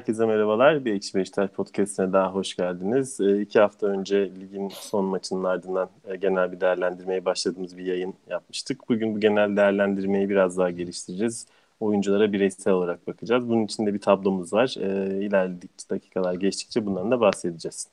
Herkese merhabalar. Bir Ekşi Beşiktaş Podcast'ine daha hoş geldiniz. E, iki hafta önce ligin son maçının ardından e, genel bir değerlendirmeye başladığımız bir yayın yapmıştık. Bugün bu genel değerlendirmeyi biraz daha geliştireceğiz. Oyunculara bireysel olarak bakacağız. Bunun için de bir tablomuz var. E, ilerledikçe dakikalar geçtikçe bundan da bahsedeceğiz.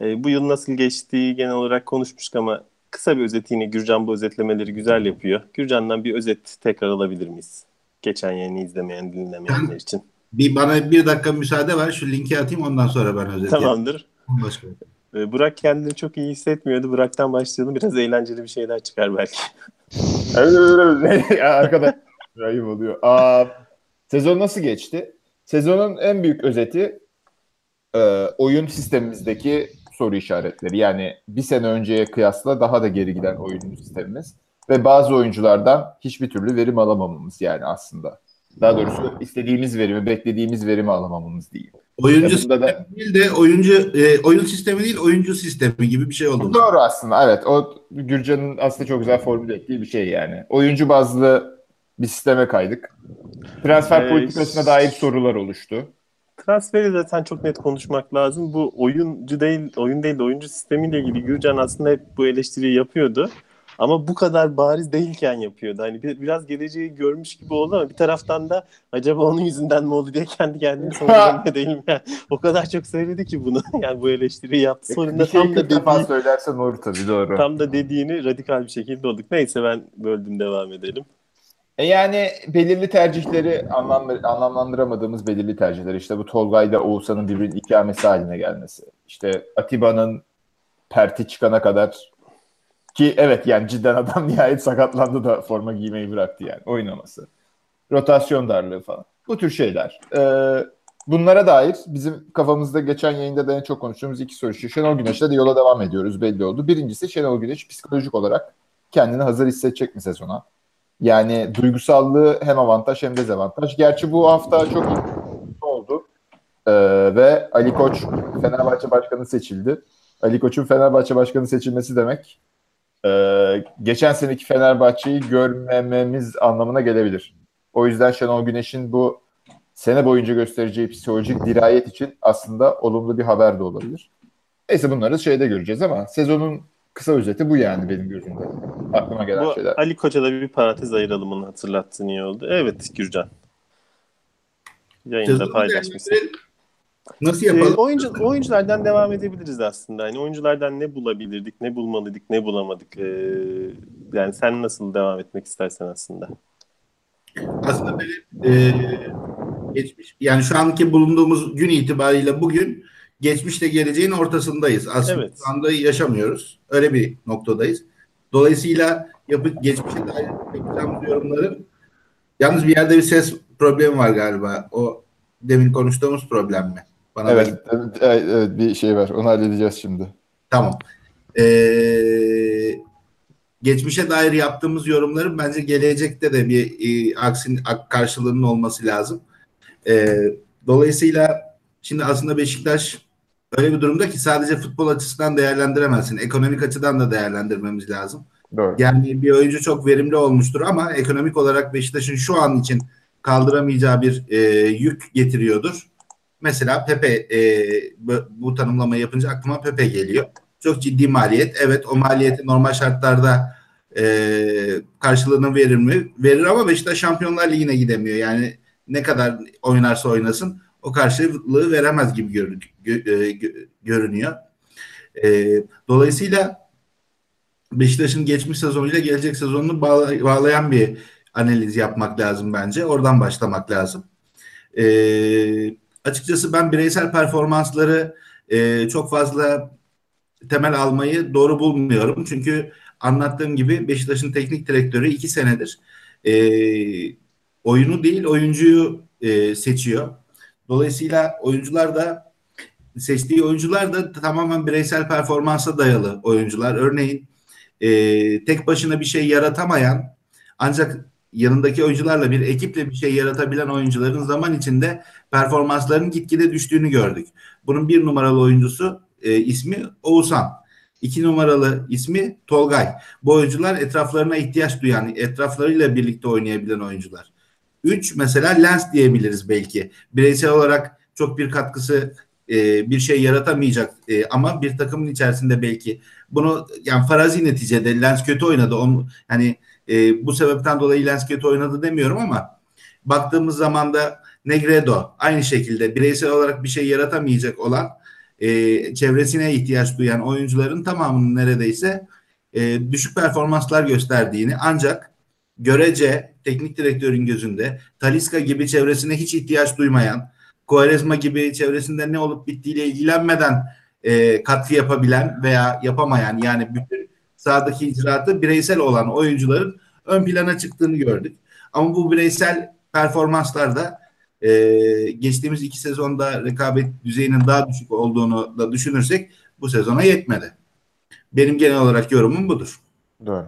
E, bu yıl nasıl geçtiği genel olarak konuşmuştuk ama kısa bir özet yine Gürcan bu özetlemeleri güzel yapıyor. Gürcan'dan bir özet tekrar alabilir miyiz? Geçen yayını izlemeyen, dinlemeyenler için. Bir bana bir dakika müsaade ver. Şu linki atayım ondan sonra ben özet Tamamdır. Başka. Ee, Burak kendini çok iyi hissetmiyordu. Burak'tan başlayalım. Biraz eğlenceli bir şeyler çıkar belki. öyle. Arkadaş ayıp oluyor. Aa, sezon nasıl geçti? Sezonun en büyük özeti e, oyun sistemimizdeki soru işaretleri. Yani bir sene önceye kıyasla daha da geri giden oyun sistemimiz ve bazı oyunculardan hiçbir türlü verim alamamamız yani aslında. Daha doğrusu istediğimiz verimi, beklediğimiz verimi alamamamız değil. Oyuncu sistemi da... değil de oyuncu e, oyun sistemi değil oyuncu sistemi gibi bir şey oldu. Doğru aslında evet. O Gürcan'ın aslında çok güzel formüle ettiği bir şey yani. Oyuncu bazlı bir sisteme kaydık. Transfer ee, politikasına dair sorular oluştu. Transferi zaten çok net konuşmak lazım. Bu oyuncu değil, oyun değil de oyuncu sistemiyle ilgili Gürcan aslında hep bu eleştiriyi yapıyordu. Ama bu kadar bariz değilken yapıyordu. Hani biraz geleceği görmüş gibi oldu ama bir taraftan da acaba onun yüzünden mi oldu diye kendi kendini sorgulamaya değilim. Yani o kadar çok söyledi ki bunu. Yani bu eleştiriyi yaptı. Sonunda şey tam da dediği, söylersen olur tabii doğru. Tam da dediğini radikal bir şekilde olduk. Neyse ben böldüm devam edelim. E yani belirli tercihleri anlam anlamlandıramadığımız belirli tercihler. İşte bu Tolga'yla Oğuzhan'ın birbirinin ikamesi haline gelmesi. İşte Atiba'nın perti çıkana kadar ki evet yani cidden adam nihayet sakatlandı da forma giymeyi bıraktı yani oynaması. Rotasyon darlığı falan. Bu tür şeyler. Ee, bunlara dair bizim kafamızda geçen yayında da en çok konuştuğumuz iki soru. Şenol Güneş'le de yola devam ediyoruz belli oldu. Birincisi Şenol Güneş psikolojik olarak kendini hazır hissedecek mi sezona? Yani duygusallığı hem avantaj hem dezavantaj. Gerçi bu hafta çok oldu. Ee, ve Ali Koç Fenerbahçe Başkanı seçildi. Ali Koç'un Fenerbahçe Başkanı seçilmesi demek e, geçen seneki Fenerbahçe'yi görmememiz anlamına gelebilir. O yüzden Şenol Güneş'in bu sene boyunca göstereceği psikolojik dirayet için aslında olumlu bir haber de olabilir. Neyse bunları şeyde göreceğiz ama sezonun kısa özeti bu yani benim gözümde. Aklıma gelen bu şeyler. Ali Koç'a da bir parantez ayıralım onu hatırlattığın iyi oldu. Evet Gürcan. Yayında paylaşmışsın. Nasıl yapalım? E, oyuncu, oyunculardan devam edebiliriz aslında. Hani oyunculardan ne bulabilirdik, ne bulmalıydık, ne bulamadık. E, yani sen nasıl devam etmek istersen aslında. Aslında benim e, geçmiş, yani şu anki bulunduğumuz gün itibariyle bugün geçmişle geleceğin ortasındayız. Aslında evet. şu anda yaşamıyoruz. Öyle bir noktadayız. Dolayısıyla yapıp geçmişe dair yapacağımız yorumların yalnız bir yerde bir ses problemi var galiba. O demin konuştuğumuz problem mi? Bana evet, evet, evet, bir şey var. Onu halledeceğiz şimdi. Tamam. Ee, geçmişe dair yaptığımız yorumların bence gelecekte de bir e, aksin karşılığının olması lazım. E, dolayısıyla şimdi aslında Beşiktaş öyle bir durumda ki sadece futbol açısından değerlendiremezsin. Ekonomik açıdan da değerlendirmemiz lazım. Doğru. Yani bir oyuncu çok verimli olmuştur ama ekonomik olarak Beşiktaş'ın şu an için kaldıramayacağı bir e, yük getiriyordur. Mesela Pepe e, bu, bu tanımlamayı yapınca aklıma Pepe geliyor. Çok ciddi maliyet. Evet o maliyeti normal şartlarda e, karşılığını verir mi? Verir ama Beşiktaş Şampiyonlar Ligi'ne gidemiyor. Yani ne kadar oynarsa oynasın o karşılığı veremez gibi gör, gö, e, gö, görünüyor. E, dolayısıyla Beşiktaş'ın geçmiş sezonuyla gelecek sezonunu bağla, bağlayan bir analiz yapmak lazım bence. Oradan başlamak lazım. Eee açıkçası ben bireysel performansları e, çok fazla temel almayı doğru bulmuyorum. Çünkü anlattığım gibi Beşiktaş'ın teknik direktörü iki senedir e, oyunu değil oyuncuyu e, seçiyor. Dolayısıyla oyuncular da seçtiği oyuncular da tamamen bireysel performansa dayalı oyuncular. Örneğin e, tek başına bir şey yaratamayan ancak yanındaki oyuncularla bir ekiple bir şey yaratabilen oyuncuların zaman içinde performanslarının gitgide düştüğünü gördük. Bunun bir numaralı oyuncusu e, ismi Oğuzhan. İki numaralı ismi Tolgay. Bu oyuncular etraflarına ihtiyaç duyan, etraflarıyla birlikte oynayabilen oyuncular. Üç mesela Lens diyebiliriz belki. Bireysel olarak çok bir katkısı e, bir şey yaratamayacak e, ama bir takımın içerisinde belki bunu yani farazi neticede Lens kötü oynadı. Onu, hani e, bu sebepten dolayı Lens kötü oynadı demiyorum ama baktığımız zaman da Negredo aynı şekilde bireysel olarak bir şey yaratamayacak olan e, çevresine ihtiyaç duyan oyuncuların tamamının neredeyse e, düşük performanslar gösterdiğini ancak görece teknik direktörün gözünde Taliska gibi çevresine hiç ihtiyaç duymayan Quaresma gibi çevresinde ne olup bittiğiyle ilgilenmeden e, katkı yapabilen veya yapamayan yani bütün sahadaki icraatı bireysel olan oyuncuların ön plana çıktığını gördük. Ama bu bireysel performanslarda e, geçtiğimiz iki sezonda rekabet düzeyinin daha düşük olduğunu da düşünürsek bu sezona yetmedi. Benim genel olarak yorumum budur. Doğru.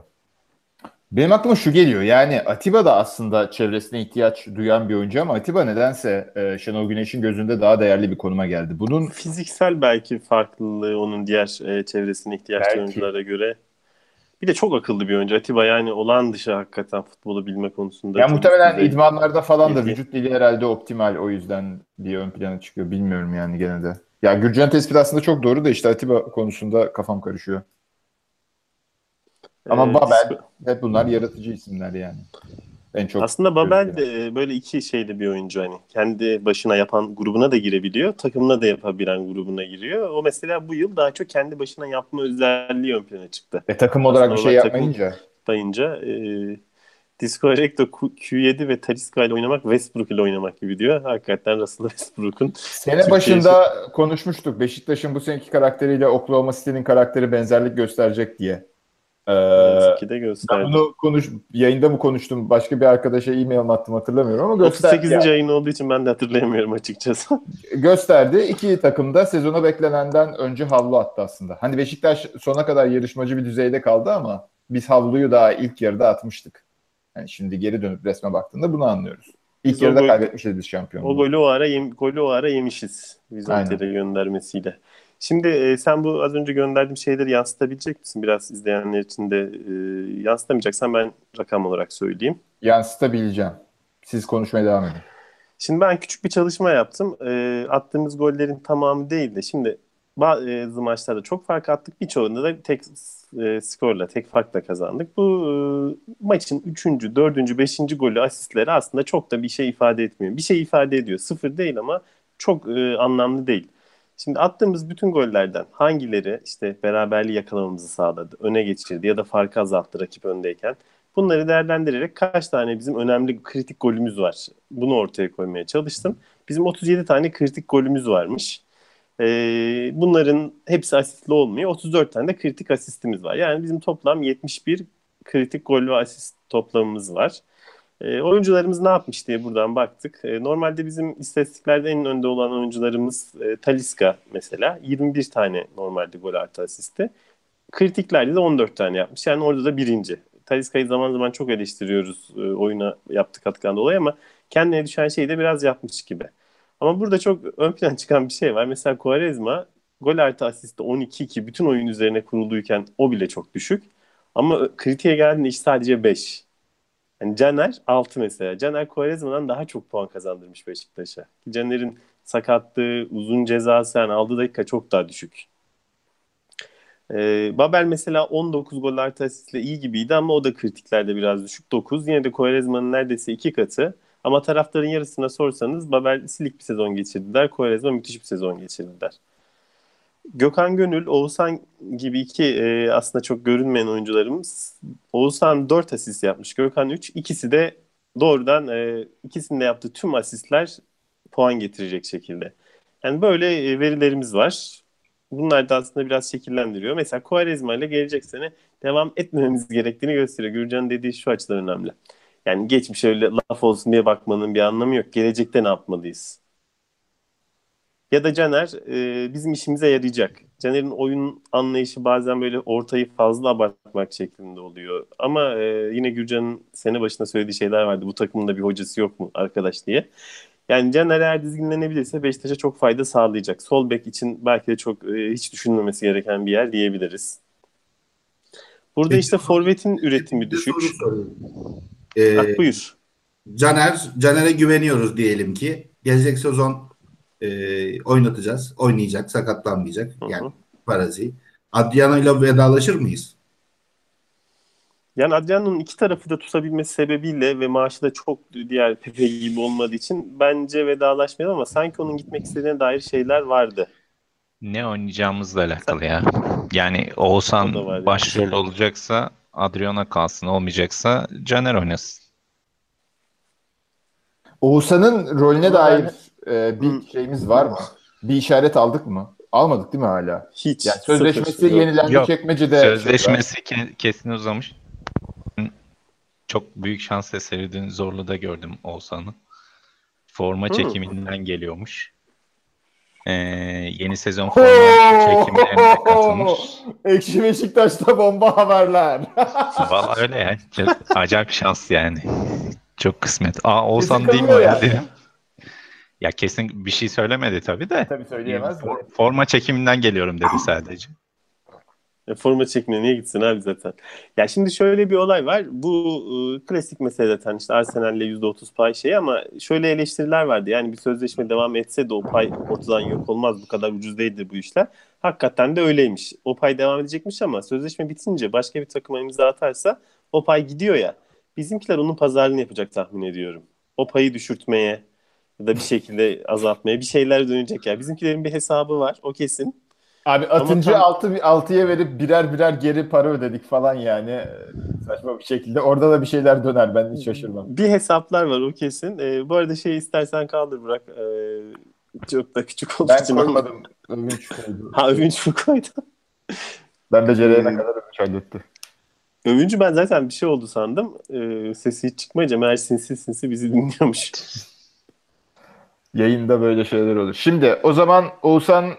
Benim aklıma şu geliyor. Yani Atiba da aslında çevresine ihtiyaç duyan bir oyuncu ama Atiba nedense e, Şenol Güneş'in gözünde daha değerli bir konuma geldi. Bunun fiziksel belki farklılığı onun diğer e, çevresine ihtiyaç duyan oyunculara göre. Bir de çok akıllı bir oyuncu. Atiba yani olan dışı hakikaten futbolu bilme konusunda. Ya muhtemelen güzel. idmanlarda falan da vücut dili herhalde optimal. O yüzden bir ön plana çıkıyor. Bilmiyorum yani gene de. Ya Gürcan tespit aslında çok doğru da işte Atiba konusunda kafam karışıyor. Ama ee, Babel hep bunlar yaratıcı isimler yani. En çok Aslında Babel de böyle iki şeyde bir oyuncu hani kendi başına yapan grubuna da girebiliyor, takımına da yapabilen grubuna giriyor. O mesela bu yıl daha çok kendi başına yapma özelliği ön plana çıktı. E takım olarak Aslında bir şey yapmayınca. Dayınca e, Disco Erecto Q7 ve Talisca ile oynamak Westbrook ile oynamak gibi diyor. Hakikaten Russell Westbrook'un. Sene başında konuşmuştuk. Beşiktaş'ın bu seneki karakteriyle Oklahoma City'nin karakteri benzerlik gösterecek diye. Ee, de gösterdi. bunu konuş, yayında mı konuştum? Başka bir arkadaşa e-mail attım hatırlamıyorum ama gösterdi. 38. Yani. yayın olduğu için ben de hatırlayamıyorum açıkçası. gösterdi. İki takım da sezona beklenenden önce havlu attı aslında. Hani Beşiktaş sona kadar yarışmacı bir düzeyde kaldı ama biz havluyu daha ilk yarıda atmıştık. Yani şimdi geri dönüp resme baktığında bunu anlıyoruz. İlk biz yarıda gol, kaybetmişiz biz şampiyonluğu. O golü o ara, yem, golü o ara yemişiz. Vizanter'e göndermesiyle. Şimdi e, sen bu az önce gönderdiğim şeyleri yansıtabilecek misin? Biraz izleyenler için de e, yansıtamayacaksan ben rakam olarak söyleyeyim. Yansıtabileceğim. Siz konuşmaya devam edin. Şimdi ben küçük bir çalışma yaptım. E, attığımız gollerin tamamı değil de şimdi bazı maçlarda çok fark attık. Birçoğunda da tek e, skorla, tek farkla kazandık. Bu e, maçın 3. 4. 5. golü asistleri aslında çok da bir şey ifade etmiyor. Bir şey ifade ediyor. Sıfır değil ama çok e, anlamlı değil. Şimdi attığımız bütün gollerden hangileri işte beraberliği yakalamamızı sağladı, öne geçirdi ya da farkı azalttı rakip öndeyken bunları değerlendirerek kaç tane bizim önemli kritik golümüz var bunu ortaya koymaya çalıştım. Bizim 37 tane kritik golümüz varmış. Ee, bunların hepsi asistli olmuyor. 34 tane de kritik asistimiz var. Yani bizim toplam 71 kritik gol ve asist toplamımız var. E, oyuncularımız ne yapmış diye buradan baktık. E, normalde bizim istatistiklerde en önde olan oyuncularımız e, Taliska mesela. 21 tane normalde gol artı asisti. Kritiklerde de 14 tane yapmış. Yani orada da birinci. Taliska'yı zaman zaman çok eleştiriyoruz e, oyuna yaptığı katkıdan dolayı ama kendine düşen şeyi de biraz yapmış gibi. Ama burada çok ön plan çıkan bir şey var. Mesela Quaresma gol artı asisti 12-2 bütün oyun üzerine kuruluyken o bile çok düşük. Ama kritiğe geldiğinde iş sadece 5. Yani Caner 6 mesela. Caner Quaresma'dan daha çok puan kazandırmış Beşiktaş'a. Caner'in sakatlığı, uzun cezası yani aldığı dakika çok daha düşük. Ee, Babel mesela 19 gol artı asistle iyi gibiydi ama o da kritiklerde biraz düşük. 9. Yine de Quaresma'nın neredeyse iki katı. Ama taraftarın yarısına sorsanız Babel silik bir sezon geçirdiler. Quaresma müthiş bir sezon geçirdiler. Gökhan Gönül, Oğuzhan gibi iki e, aslında çok görünmeyen oyuncularımız. Oğuzhan 4 asist yapmış, Gökhan 3. İkisi de doğrudan e, ikisinde yaptığı tüm asistler puan getirecek şekilde. Yani böyle e, verilerimiz var. Bunlar da aslında biraz şekillendiriyor. Mesela Quaresma ile gelecek sene devam etmememiz gerektiğini gösteriyor. Gürcan dediği şu açıdan önemli. Yani geçmiş öyle laf olsun diye bakmanın bir anlamı yok. Gelecekte ne yapmalıyız? Ya da Caner e, bizim işimize yarayacak. Caner'in oyun anlayışı bazen böyle ortayı fazla abartmak şeklinde oluyor. Ama e, yine Gürcan'ın sene başında söylediği şeyler vardı. Bu takımın da bir hocası yok mu arkadaş diye. Yani Caner eğer dizginlenebilirse Beşiktaş'a çok fayda sağlayacak. Sol bek için belki de çok e, hiç düşünmemesi gereken bir yer diyebiliriz. Burada Peki, işte forvetin üretimi düşük. Ee, Bak buyur. Caner, Caner'e güveniyoruz diyelim ki. Gelecek sezon e, oynatacağız. Oynayacak, sakatlanmayacak. Hı hı. Yani Parazi. Adriano ile vedalaşır mıyız? Yani Adriano'nun iki tarafı da tutabilmesi sebebiyle ve maaşı da çok diğer Pepe gibi olmadığı için bence vedalaşmayalım ama sanki onun gitmek istediğine dair şeyler vardı. Ne oynayacağımızla alakalı ya. Yani Oğuzhan yani. başrol olacaksa Adriana kalsın, olmayacaksa Caner oynasın. Oğuzhan'ın rolüne dair e, bir Hı. şeyimiz var mı? Bir işaret aldık mı? Almadık değil mi hala? Hiç. Yani sözleşmesi sıfır. yenilendi Yok. çekmecede. Sözleşmesi ke- kesin uzamış. Çok büyük şans eseri dün Zorlu'da gördüm Oğuzhan'ı. Forma Hı. çekiminden geliyormuş. Ee, yeni sezon forma çekimlerine katılmış. Ekşi Beşiktaş'ta bomba haberler. Valla öyle ya. Çok acayip şans yani. Çok kısmet. Aa Oğuzhan Kesin değil mi o kalıyor ya yani. dedim. Ya kesin bir şey söylemedi tabii de. Tabii söyleyemez de. For- forma çekiminden geliyorum dedi sadece. E, forma çekmeye niye gitsin abi zaten? Ya şimdi şöyle bir olay var. Bu e, klasik mesele zaten işte Arsenal'le %30 pay şey ama şöyle eleştiriler vardı. Yani bir sözleşme devam etse de o pay ortadan yok olmaz. Bu kadar ucuz değildir bu işler. Hakikaten de öyleymiş. O pay devam edecekmiş ama sözleşme bitince başka bir takıma imza atarsa o pay gidiyor ya. Bizimkiler onun pazarlığını yapacak tahmin ediyorum. O payı düşürtmeye ya da bir şekilde azaltmaya bir şeyler dönecek ya. Bizimkilerin bir hesabı var. O kesin. Abi atınca tam- altı, altıya verip birer birer geri para ödedik falan yani. Saçma bir şekilde. Orada da bir şeyler döner. Ben hiç şaşırmam. Bir hesaplar var o kesin. Ee, bu arada şey istersen kaldır bırak. Ee, çok da küçük olduğu Ben için ama- koymadım. Övünç koydu. Ha övünç mü koydu? Ben becerene Hmm. kadar övünç halletti. Övüncü ben zaten bir şey oldu sandım. Ee, sesi hiç çıkmayınca meğer sinsi sinsi bizi dinliyormuş. Yayında böyle şeyler olur. Şimdi o zaman Oğuzhan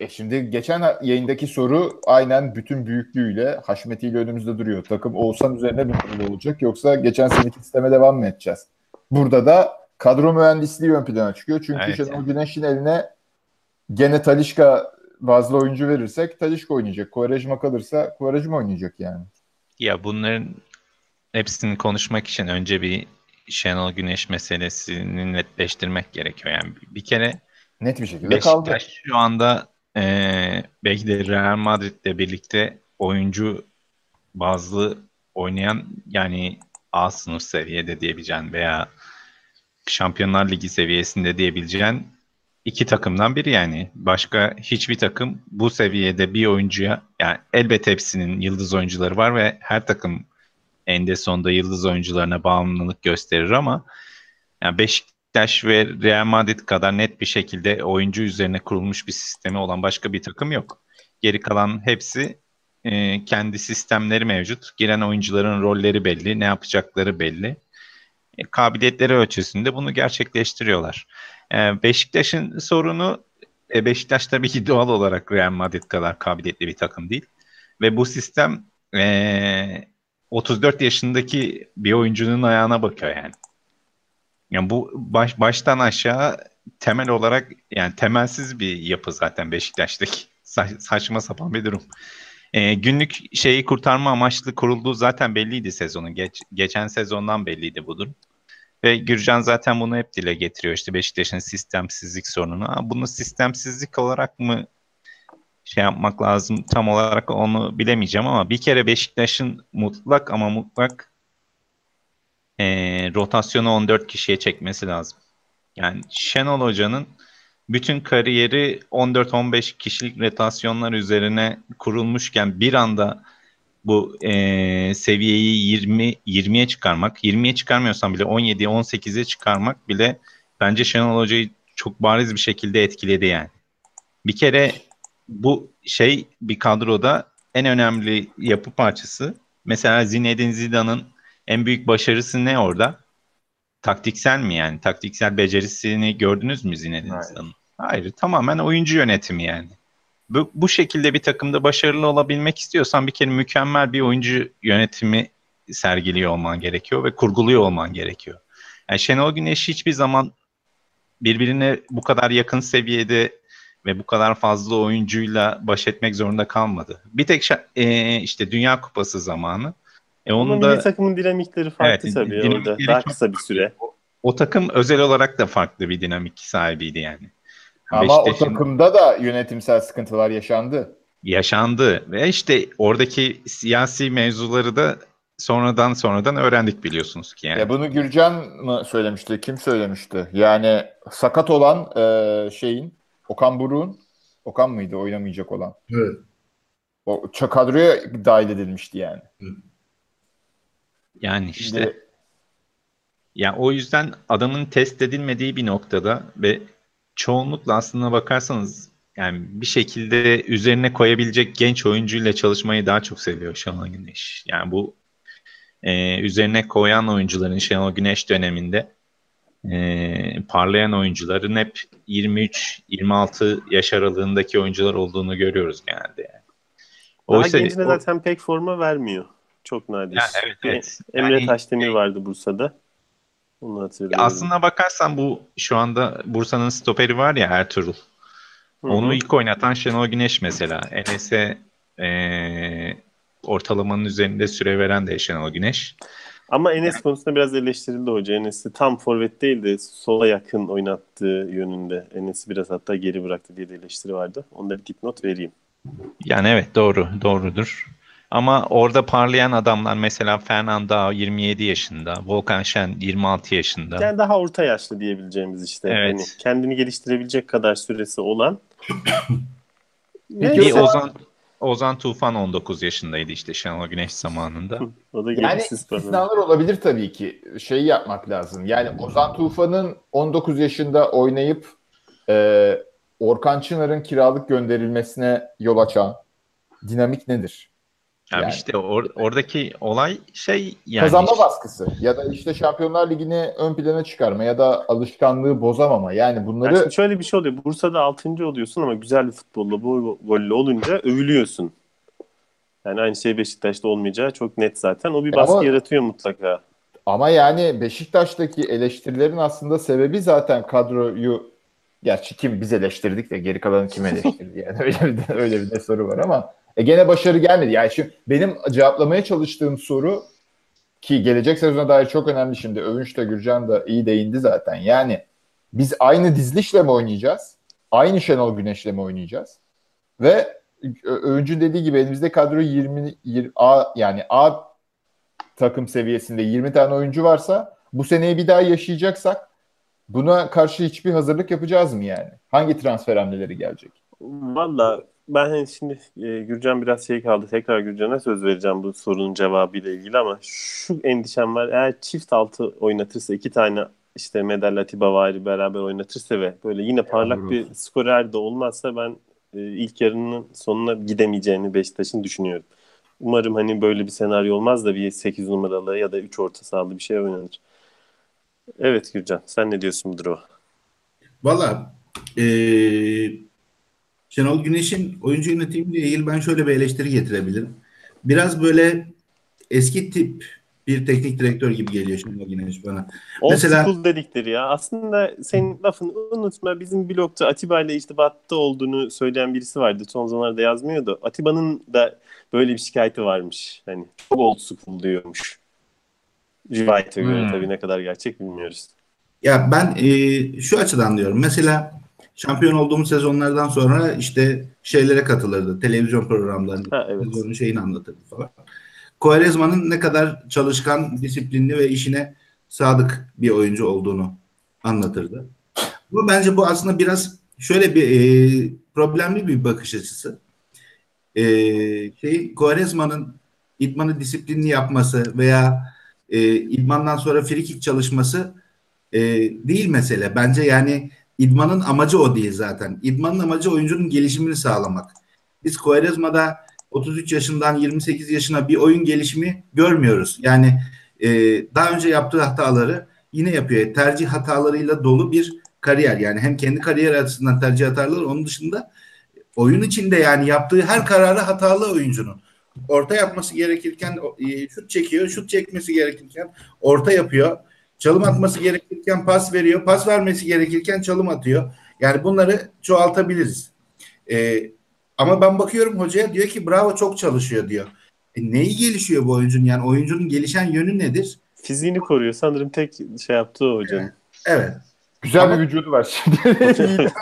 e şimdi geçen yayındaki soru aynen bütün büyüklüğüyle haşmetiyle önümüzde duruyor. Takım Oğuzhan üzerine mi kurulu olacak yoksa geçen seneki sisteme devam mı edeceğiz? Burada da kadro mühendisliği ön plana çıkıyor. Çünkü Evet. Şenol Güneş'in eline gene Talişka bazlı oyuncu verirsek Talişka oynayacak. Quaresma kalırsa Quaresma oynayacak yani. Ya bunların hepsini konuşmak için önce bir Şenol Güneş meselesini netleştirmek gerekiyor. Yani bir kere Net bir şekilde kaldı. Beşiktaş şu anda eee belki de Real Madrid'le birlikte oyuncu bazlı oynayan yani A sınıf seviyede diyebileceğin veya Şampiyonlar Ligi seviyesinde diyebileceğin iki takımdan biri yani. Başka hiçbir takım bu seviyede bir oyuncuya yani elbette hepsinin yıldız oyuncuları var ve her takım eninde sonunda yıldız oyuncularına bağımlılık gösterir ama yani Beşiktaş ve Real Madrid kadar net bir şekilde oyuncu üzerine kurulmuş bir sistemi olan başka bir takım yok. Geri kalan hepsi e, kendi sistemleri mevcut. Giren oyuncuların rolleri belli, ne yapacakları belli. E, kabiliyetleri ölçüsünde bunu gerçekleştiriyorlar. E, Beşiktaş'ın sorunu e, Beşiktaş tabii ki doğal olarak Real Madrid kadar kabiliyetli bir takım değil. Ve bu sistem e, 34 yaşındaki bir oyuncunun ayağına bakıyor yani. Yani bu baş, baştan aşağı temel olarak yani temelsiz bir yapı zaten Beşiktaş'taki. Sa- saçma sapan bir durum. Ee, günlük şeyi kurtarma amaçlı kurulduğu zaten belliydi sezonun. Geç, geçen sezondan belliydi bu durum. Ve Gürcan zaten bunu hep dile getiriyor işte Beşiktaş'ın sistemsizlik sorununu. Ama bunu sistemsizlik olarak mı şey yapmak lazım tam olarak onu bilemeyeceğim ama bir kere Beşiktaş'ın mutlak ama mutlak e, rotasyonu 14 kişiye çekmesi lazım. Yani Şenol Hoca'nın bütün kariyeri 14-15 kişilik rotasyonlar üzerine kurulmuşken bir anda bu e, seviyeyi 20 20'ye çıkarmak, 20'ye çıkarmıyorsan bile 17'ye 18'e çıkarmak bile bence Şenol Hoca'yı çok bariz bir şekilde etkiledi yani. Bir kere bu şey bir kadroda en önemli yapı parçası. Mesela Zinedine Zidane'ın en büyük başarısı ne orada? Taktiksel mi yani? Taktiksel becerisini gördünüz mü Zinedine Hayır. Zidane'ın? Hayır. Tamamen oyuncu yönetimi yani. Bu, bu şekilde bir takımda başarılı olabilmek istiyorsan bir kere mükemmel bir oyuncu yönetimi sergiliyor olman gerekiyor ve kurguluyor olman gerekiyor. Yani Şenol Güneş hiçbir zaman birbirine bu kadar yakın seviyede ve bu kadar fazla oyuncuyla baş etmek zorunda kalmadı. Bir tek e, işte Dünya Kupası zamanı E Ama onun milli da takımın dinamikleri farklı Evet, tabii dinamikleri orada. Daha kısa bir süre. o takım özel olarak da farklı bir dinamik sahibiydi yani. Ama o Beşiktaş'ın takımda da yönetimsel sıkıntılar yaşandı. yaşandı ve işte oradaki siyasi mevzuları da sonradan sonradan öğrendik biliyorsunuz ki yani. Ya bunu Gürcan mı söylemişti? Kim söylemişti? Yani sakat olan e, şeyin Okan Buruk'un Okan mıydı oynamayacak olan? Evet. O kadroya dahil edilmişti yani. Yani işte Ya o yüzden adamın test edilmediği bir noktada ve çoğunlukla aslında bakarsanız yani bir şekilde üzerine koyabilecek genç oyuncuyla çalışmayı daha çok seviyor Şenol Güneş. Yani bu e, üzerine koyan oyuncuların Şenol Güneş döneminde e, parlayan oyuncuların hep 23-26 yaş aralığındaki oyuncular olduğunu görüyoruz genelde. Yani. Daha Oysa gencine o- zaten pek forma vermiyor. Çok nadir. Ya evet, evet. Emre Yani- Taşdemir vardı Bursa'da. Onu hatırlıyorum. aslına bakarsan bu şu anda Bursa'nın stoperi var ya Ertuğrul. Hı hı. Onu ilk oynatan Şenol Güneş mesela. Enes'e eee, ortalamanın üzerinde süre veren de Şenol Güneş. Ama Enes konusunda biraz eleştirildi hoca. Enes'i tam forvet değil de sola yakın oynattığı yönünde. Enes'i biraz hatta geri bıraktı diye de eleştiri vardı. Onda bir dipnot vereyim. Yani evet doğru, doğrudur. Ama orada parlayan adamlar mesela Fernando 27 yaşında, Volkan Şen 26 yaşında. Yani daha orta yaşlı diyebileceğimiz işte. Evet. Hani kendini geliştirebilecek kadar süresi olan. Peki Ozan Ozan Tufan 19 yaşındaydı işte Şenol Güneş zamanında. o da yani istisnalar olabilir tabii ki. Şeyi yapmak lazım. Yani Ozan Tufan'ın 19 yaşında oynayıp e, Orkan Çınar'ın kiralık gönderilmesine yol açan dinamik nedir? Ya Yani. işte or- oradaki olay şey yani Kazanma baskısı ya da işte Şampiyonlar Ligi'ni ön plana çıkarma ya da alışkanlığı bozamama. Yani Yani bunları şimdi şöyle bir şey oluyor. Bursa'da 6. oluyorsun ama güzel bir futbolla, bu golle olunca övülüyorsun. Yani aynı şey Beşiktaş'ta olmayacağı çok net zaten. O bir Ama- baskı yaratıyor mutlaka. ama yani Beşiktaş'taki eleştirilerin aslında sebebi zaten kadroyu gerçi kim biz eleştirdik de geri kalanı kim eleştirdi yani öyle bir de, öyle bir de soru var ama e gene başarı gelmedi. Yani şimdi benim cevaplamaya çalıştığım soru ki gelecek sezona dair çok önemli şimdi Övünç de Gürcan da iyi değindi zaten. Yani biz aynı dizilişle mi oynayacağız? Aynı Şenol Güneş'le mi oynayacağız? Ve Ö- Övünç'ün dediği gibi elimizde kadro 20, 20 A yani A takım seviyesinde 20 tane oyuncu varsa bu seneyi bir daha yaşayacaksak buna karşı hiçbir hazırlık yapacağız mı yani? Hangi transfer hamleleri gelecek? Valla ben hani şimdi e, Gürcan biraz şey kaldı. Tekrar Gürcan'a söz vereceğim bu sorunun cevabıyla ilgili ama şu endişem var. Eğer çift altı oynatırsa iki tane işte Medel Atiba vari beraber oynatırsa ve böyle yine parlak bir skorer de olmazsa ben e, ilk yarının sonuna gidemeyeceğini Beşiktaş'ın düşünüyorum. Umarım hani böyle bir senaryo olmaz da bir 8 numaralı ya da 3 orta sahalı bir şey oynanır. Evet Gürcan sen ne diyorsun bu duruma? Valla eee Şenol Güneş'in oyuncu yönetimiyle ilgili ben şöyle bir eleştiri getirebilirim. Biraz böyle eski tip bir teknik direktör gibi geliyor Şenol Güneş bana. Old Mesela- school dedikleri ya. Aslında senin lafını unutma. Bizim blogda Atiba ile irtibatta olduğunu söyleyen birisi vardı. Son zamanlarda yazmıyordu. Atiba'nın da böyle bir şikayeti varmış. Hani çok old school diyormuş. Rivayete göre Hmm. tabii ne kadar gerçek bilmiyoruz. Ya ben eee, şu açıdan diyorum. Mesela şampiyon olduğumuz sezonlardan sonra işte şeylere katılırdı. Televizyon programlarında. Ha evet. sezonun şeyini anlatırdı falan. Quaresma'nın ne kadar çalışkan, disiplinli ve işine sadık bir oyuncu olduğunu anlatırdı. Bu bence bu aslında biraz şöyle bir e, problemli bir bakış açısı. E, şey Quaresma'nın idmanı disiplinli yapması veya e, idmandan sonra frikik çalışması e, değil mesele. Bence yani idmanın amacı o değil zaten. İdmanın amacı oyuncunun gelişimini sağlamak. Biz Quaresma'da 33 yaşından 28 yaşına bir oyun gelişimi görmüyoruz. Yani e, daha önce yaptığı hataları yine yapıyor. Tercih hatalarıyla dolu bir kariyer. Yani hem kendi kariyer açısından tercih hataları onun dışında oyun içinde yani yaptığı her kararı hatalı oyuncunun. Orta yapması gerekirken e, şut çekiyor, şut çekmesi gerekirken orta yapıyor. Çalım atması gerekirken pas veriyor, pas vermesi gerekirken çalım atıyor. Yani bunları çoğaltabiliriz. E, ama ben bakıyorum hocaya diyor ki bravo çok çalışıyor diyor. E, neyi gelişiyor bu oyuncunun? Yani oyuncunun gelişen yönü nedir? Fiziğini koruyor. Sanırım tek şey yaptığı o hocanın. Evet. Güzel Ama- bir vücudu var şimdi.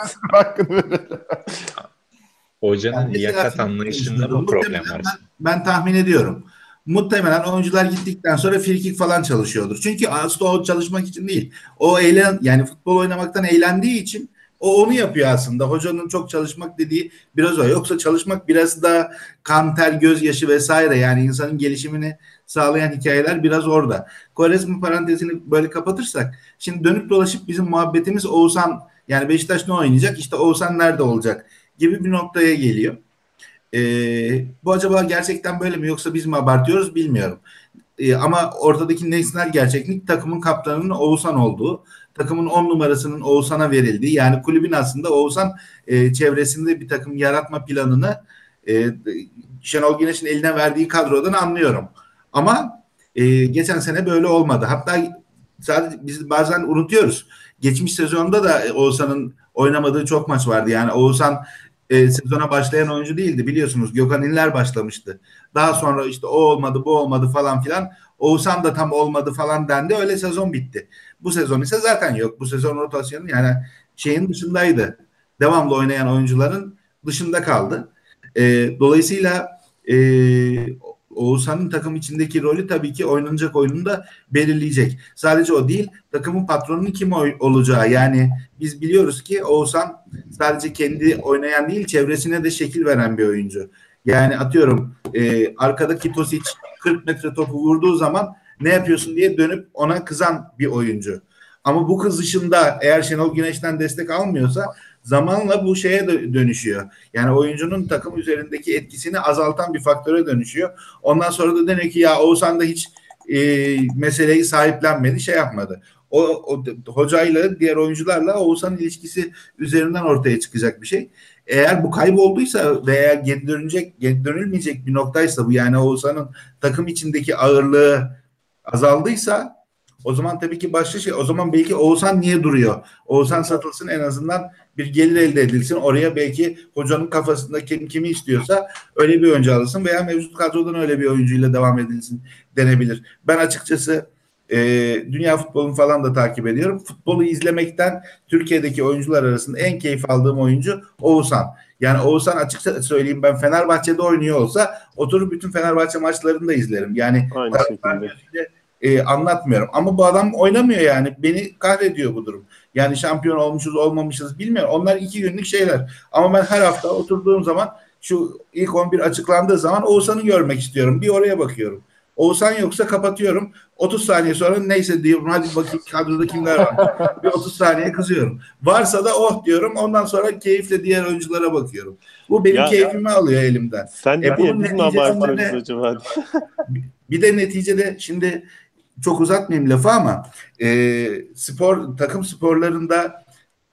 Hocanın Yani liyakat anlayışında bu problem var. Ben tahmin ediyorum. Muhtemelen oyuncular gittikten sonra frikik falan çalışıyordur. Çünkü aslında o çalışmak için değil. O eğlen yani futbol oynamaktan eğlendiği için o onu yapıyor aslında. Hocanın çok çalışmak dediği biraz o. Yoksa çalışmak biraz da kan, ter, gözyaşı vesaire yani insanın gelişimini sağlayan hikayeler biraz orada. Koresma parantezini böyle kapatırsak şimdi dönüp dolaşıp bizim muhabbetimiz Oğuzhan yani Beşiktaş ne oynayacak? İşte Oğuzhan nerede olacak? gibi bir noktaya geliyor. Ee, bu acaba gerçekten böyle mi yoksa biz mi abartıyoruz bilmiyorum. Ee, ama ortadaki nesnel gerçeklik takımın kaptanının Oğuzhan olduğu, takımın 10 numarasının Oğuzhan'a verildiği yani kulübün aslında Oğuzhan e, çevresinde bir takım yaratma planını e, Şenol Güneş'in eline verdiği kadrodan anlıyorum. Ama e, geçen sene böyle olmadı. Hatta sadece biz bazen unutuyoruz. Geçmiş sezonda da Oğuzhan'ın oynamadığı çok maç vardı. Yani Oğuzhan e, sezona başlayan oyuncu değildi biliyorsunuz. Gökhan İnler başlamıştı. Daha sonra işte o olmadı bu olmadı falan filan. Oğuzhan da tam olmadı falan dendi. Öyle sezon bitti. Bu sezon ise zaten yok. Bu sezon rotasyonu yani şeyin dışındaydı. Devamlı oynayan oyuncuların dışında kaldı. E, dolayısıyla e, Oğuzhan'ın takım içindeki rolü tabii ki oynanacak oyununda belirleyecek. Sadece o değil, takımın patronunun kim olacağı. Yani biz biliyoruz ki Oğuzhan sadece kendi oynayan değil, çevresine de şekil veren bir oyuncu. Yani atıyorum e, arkadaki Tosic 40 metre topu vurduğu zaman ne yapıyorsun diye dönüp ona kızan bir oyuncu. Ama bu kızışında eğer Şenol Güneş'ten destek almıyorsa zamanla bu şeye dö- dönüşüyor. Yani oyuncunun takım üzerindeki etkisini azaltan bir faktöre dönüşüyor. Ondan sonra da deniyor ki ya Oğuzhan da hiç e, meseleyi sahiplenmedi, şey yapmadı. O, o hocayla diğer oyuncularla Oğuzhan'ın ilişkisi üzerinden ortaya çıkacak bir şey. Eğer bu kaybolduysa veya geri dönecek, geri dönülmeyecek bir noktaysa bu yani Oğuzhan'ın takım içindeki ağırlığı azaldıysa o zaman tabii ki başka şey. O zaman belki Oğuzhan niye duruyor? Oğuzhan satılsın en azından bir gelir elde edilsin. Oraya belki hocanın kafasında kim kimi istiyorsa öyle bir oyuncu alınsın veya mevcut kadrodan öyle bir oyuncuyla devam edilsin denebilir. Ben açıkçası e, dünya futbolunu falan da takip ediyorum. Futbolu izlemekten Türkiye'deki oyuncular arasında en keyif aldığım oyuncu Oğuzhan. Yani Oğuzhan açıkça söyleyeyim ben Fenerbahçe'de oynuyor olsa oturup bütün Fenerbahçe maçlarını da izlerim. Yani Aynı şekilde. e, anlatmıyorum. Ama bu adam oynamıyor yani. Beni kahrediyor bu durum. Yani şampiyon olmuşuz olmamışız bilmiyorum. Onlar iki günlük şeyler. Ama ben her hafta oturduğum zaman şu ilk 11 açıklandığı zaman Oğuzhan'ı görmek istiyorum. Bir oraya bakıyorum. Oğuzhan yoksa kapatıyorum. 30 saniye sonra neyse diyorum hadi bakayım kadroda kimler var. bir 30 saniye kızıyorum. Varsa da oh diyorum. Ondan sonra keyifle diğer oyunculara bakıyorum. Bu benim Ya- keyfimi alıyor elimden. Sen E, bunun neticesinde acaba? Bir de neticede şimdi çok uzatmayayım lafı ama e, spor takım sporlarında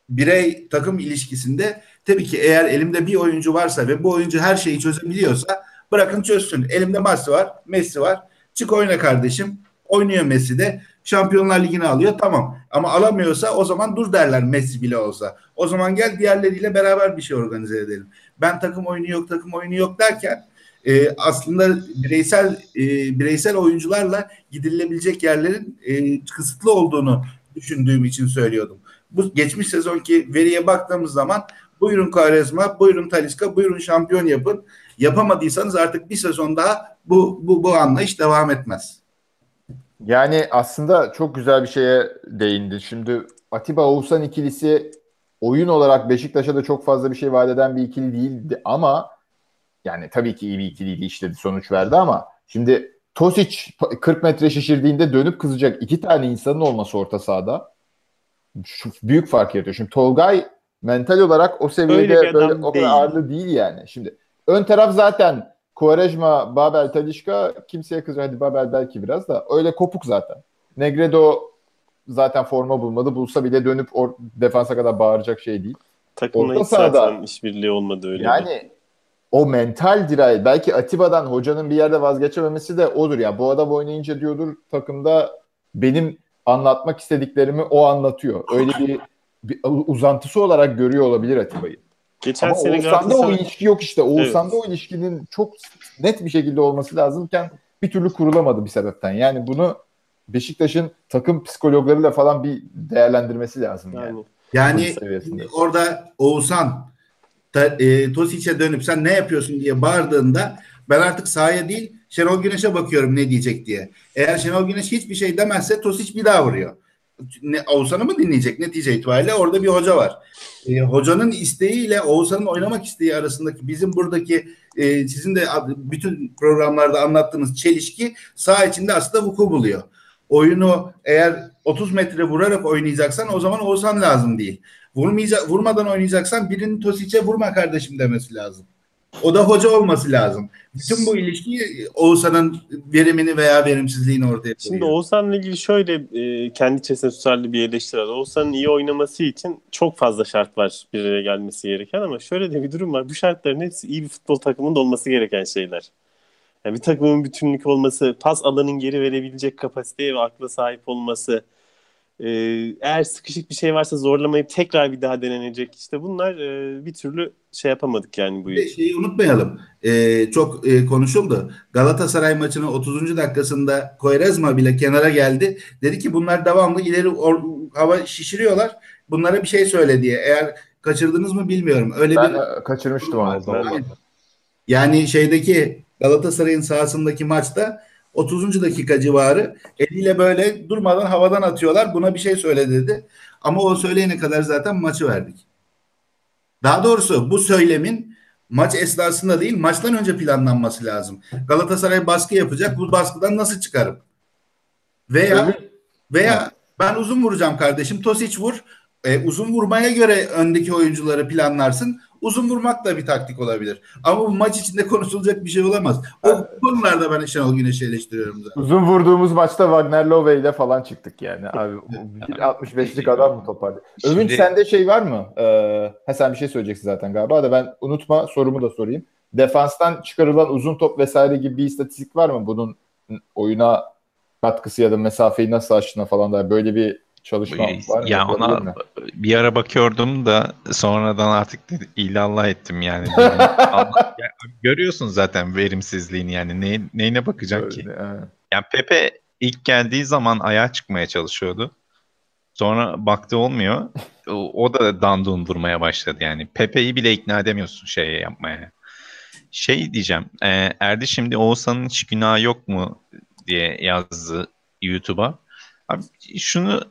birey takım ilişkisinde tabii ki eğer elimde bir oyuncu varsa ve bu oyuncu her şeyi çözebiliyorsa bırakın çözsün. Elimde Messi var, Messi var. Çık oyna kardeşim. Oynuyor Messi de. Şampiyonlar Ligi'ni alıyor tamam. Ama alamıyorsa o zaman dur derler Messi bile olsa. O zaman gel diğerleriyle beraber bir şey organize edelim. Ben takım oyunu yok, takım oyunu yok derken e, aslında bireysel e, bireysel oyuncularla gidilebilecek yerlerin e, kısıtlı olduğunu düşündüğüm için söylüyordum. Bu geçmiş sezonki veriye baktığımız zaman buyurun Quaresma, buyurun Talisca, buyurun şampiyon yapın. Yapamadıysanız artık bir sezon daha bu bu bu anlayış devam etmez. Yani aslında çok güzel bir şeye değindi. Şimdi Atiba Oğuzhan ikilisi oyun olarak Beşiktaş'a da çok fazla bir şey vaat eden bir ikili değildi ama yani tabii ki iyi bir ikiliydi işledi sonuç verdi ama şimdi Tosic 40 metre şişirdiğinde dönüp kızacak iki tane insanın olması orta sahada şu büyük fark yaratıyor. Şimdi Tolgay mental olarak o seviyede Öyle böyle o kadar ağırlı değil yani. Şimdi ön taraf zaten Quaresma, Babel, Talişka kimseye kızıyor. Hadi Babel belki biraz da. Öyle kopuk zaten. Negredo zaten forma bulmadı. Bulsa bile dönüp or- defansa kadar bağıracak şey değil. Takımla Orta hiç zaten işbirliği olmadı öyle. Yani o mental dirayet belki Atiba'dan hocanın bir yerde vazgeçememesi de odur ya. Bu adam oynayınca diyordur takımda benim anlatmak istediklerimi o anlatıyor. Öyle bir, bir uzantısı olarak görüyor olabilir Atiba'yı. Geçen Ama sene Oğuzhan'da o ilişki yok işte. Oğuzhan'da o ilişkinin çok net bir şekilde olması lazımken bir türlü kurulamadı bir sebepten. Yani bunu Beşiktaş'ın takım psikologlarıyla falan bir değerlendirmesi lazım yani. yani Yani orada Oğuzhan e, Tosic'e dönüp sen ne yapıyorsun diye bağırdığında ben artık sahaya değil Şenol Güneş'e bakıyorum ne diyecek diye. Eğer Şenol Güneş hiçbir şey demezse Tosic bir daha vuruyor. Ne, Oğuzhan'ı mı dinleyecek netice itibariyle orada bir hoca var. E, hocanın isteğiyle Oğuzhan'ın oynamak isteği arasındaki bizim buradaki e, sizin de bütün programlarda anlattığınız çelişki saha içinde aslında vuku buluyor. Oyunu eğer 30 metre vurarak oynayacaksan o zaman Oğuzhan lazım değil. Vurmayacak, vurmadan oynayacaksan birinin Tosic'e vurma kardeşim demesi lazım. O da hoca olması lazım. Bütün bu ilişki Oğuzhan'ın verimini veya verimsizliğini ortaya koyuyor. Şimdi Oğuzhan'la ilgili şöyle e, kendi içerisinde tutarlı bir eleştiri var. Oğuzhan'ın iyi oynaması için çok fazla şart var bir araya gelmesi gereken ama şöyle de bir durum var. Bu şartların hepsi iyi bir futbol takımında olması gereken şeyler. Yani bir takımın bütünlük olması, pas alanın geri verebilecek kapasiteye ve akla sahip olması, e, eğer sıkışık bir şey varsa zorlamayıp tekrar bir daha denenecek. İşte bunlar e, bir türlü şey yapamadık yani bu şeyi unutmayalım. Ee, çok e, konuşuldu. Galatasaray maçının 30. dakikasında Koyrezma bile kenara geldi. Dedi ki bunlar devamlı ileri or- hava şişiriyorlar. Bunlara bir şey söyle diye. Eğer kaçırdınız mı bilmiyorum. Öyle Ben bir e, kaçırmıştım ben- yani şeydeki Galatasaray'ın sahasındaki maçta 30. dakika civarı eliyle böyle durmadan havadan atıyorlar. Buna bir şey söyle dedi. Ama o söyleyene kadar zaten maçı verdik. Daha doğrusu bu söylemin maç esnasında değil maçtan önce planlanması lazım. Galatasaray baskı yapacak. Bu baskıdan nasıl çıkarım? Veya veya ben uzun vuracağım kardeşim. Tosic vur. E, uzun vurmaya göre öndeki oyuncuları planlarsın. Uzun vurmak da bir taktik olabilir. Ama bu maç içinde konuşulacak bir şey olamaz. O konularda ben Şenol Güneş'i eleştiriyorum zaten. Uzun vurduğumuz maçta Wagner Love ile falan çıktık yani. Abi o bir 65'lik adam mı toparladı? Övünç Şimdi- sende şey var mı? Ee, ha sen bir şey söyleyeceksin zaten galiba da ben unutma sorumu da sorayım. Defanstan çıkarılan uzun top vesaire gibi bir istatistik var mı? Bunun oyuna katkısı ya da mesafeyi nasıl aştığına falan da böyle bir çalışma var? Ya ona mi? bir ara bakıyordum da sonradan artık ilallah ettim yani. Allah- ya görüyorsun zaten verimsizliğini yani ne, neyine bakacak ki? Evet. Yani Pepe ilk geldiği zaman ayağa çıkmaya çalışıyordu. Sonra baktı olmuyor. O, o da dandun vurmaya başladı yani. Pepe'yi bile ikna edemiyorsun şeye yapmaya. Şey diyeceğim. E, Erdi şimdi Oğuzhan'ın hiç günahı yok mu diye yazdı YouTube'a. Abi şunu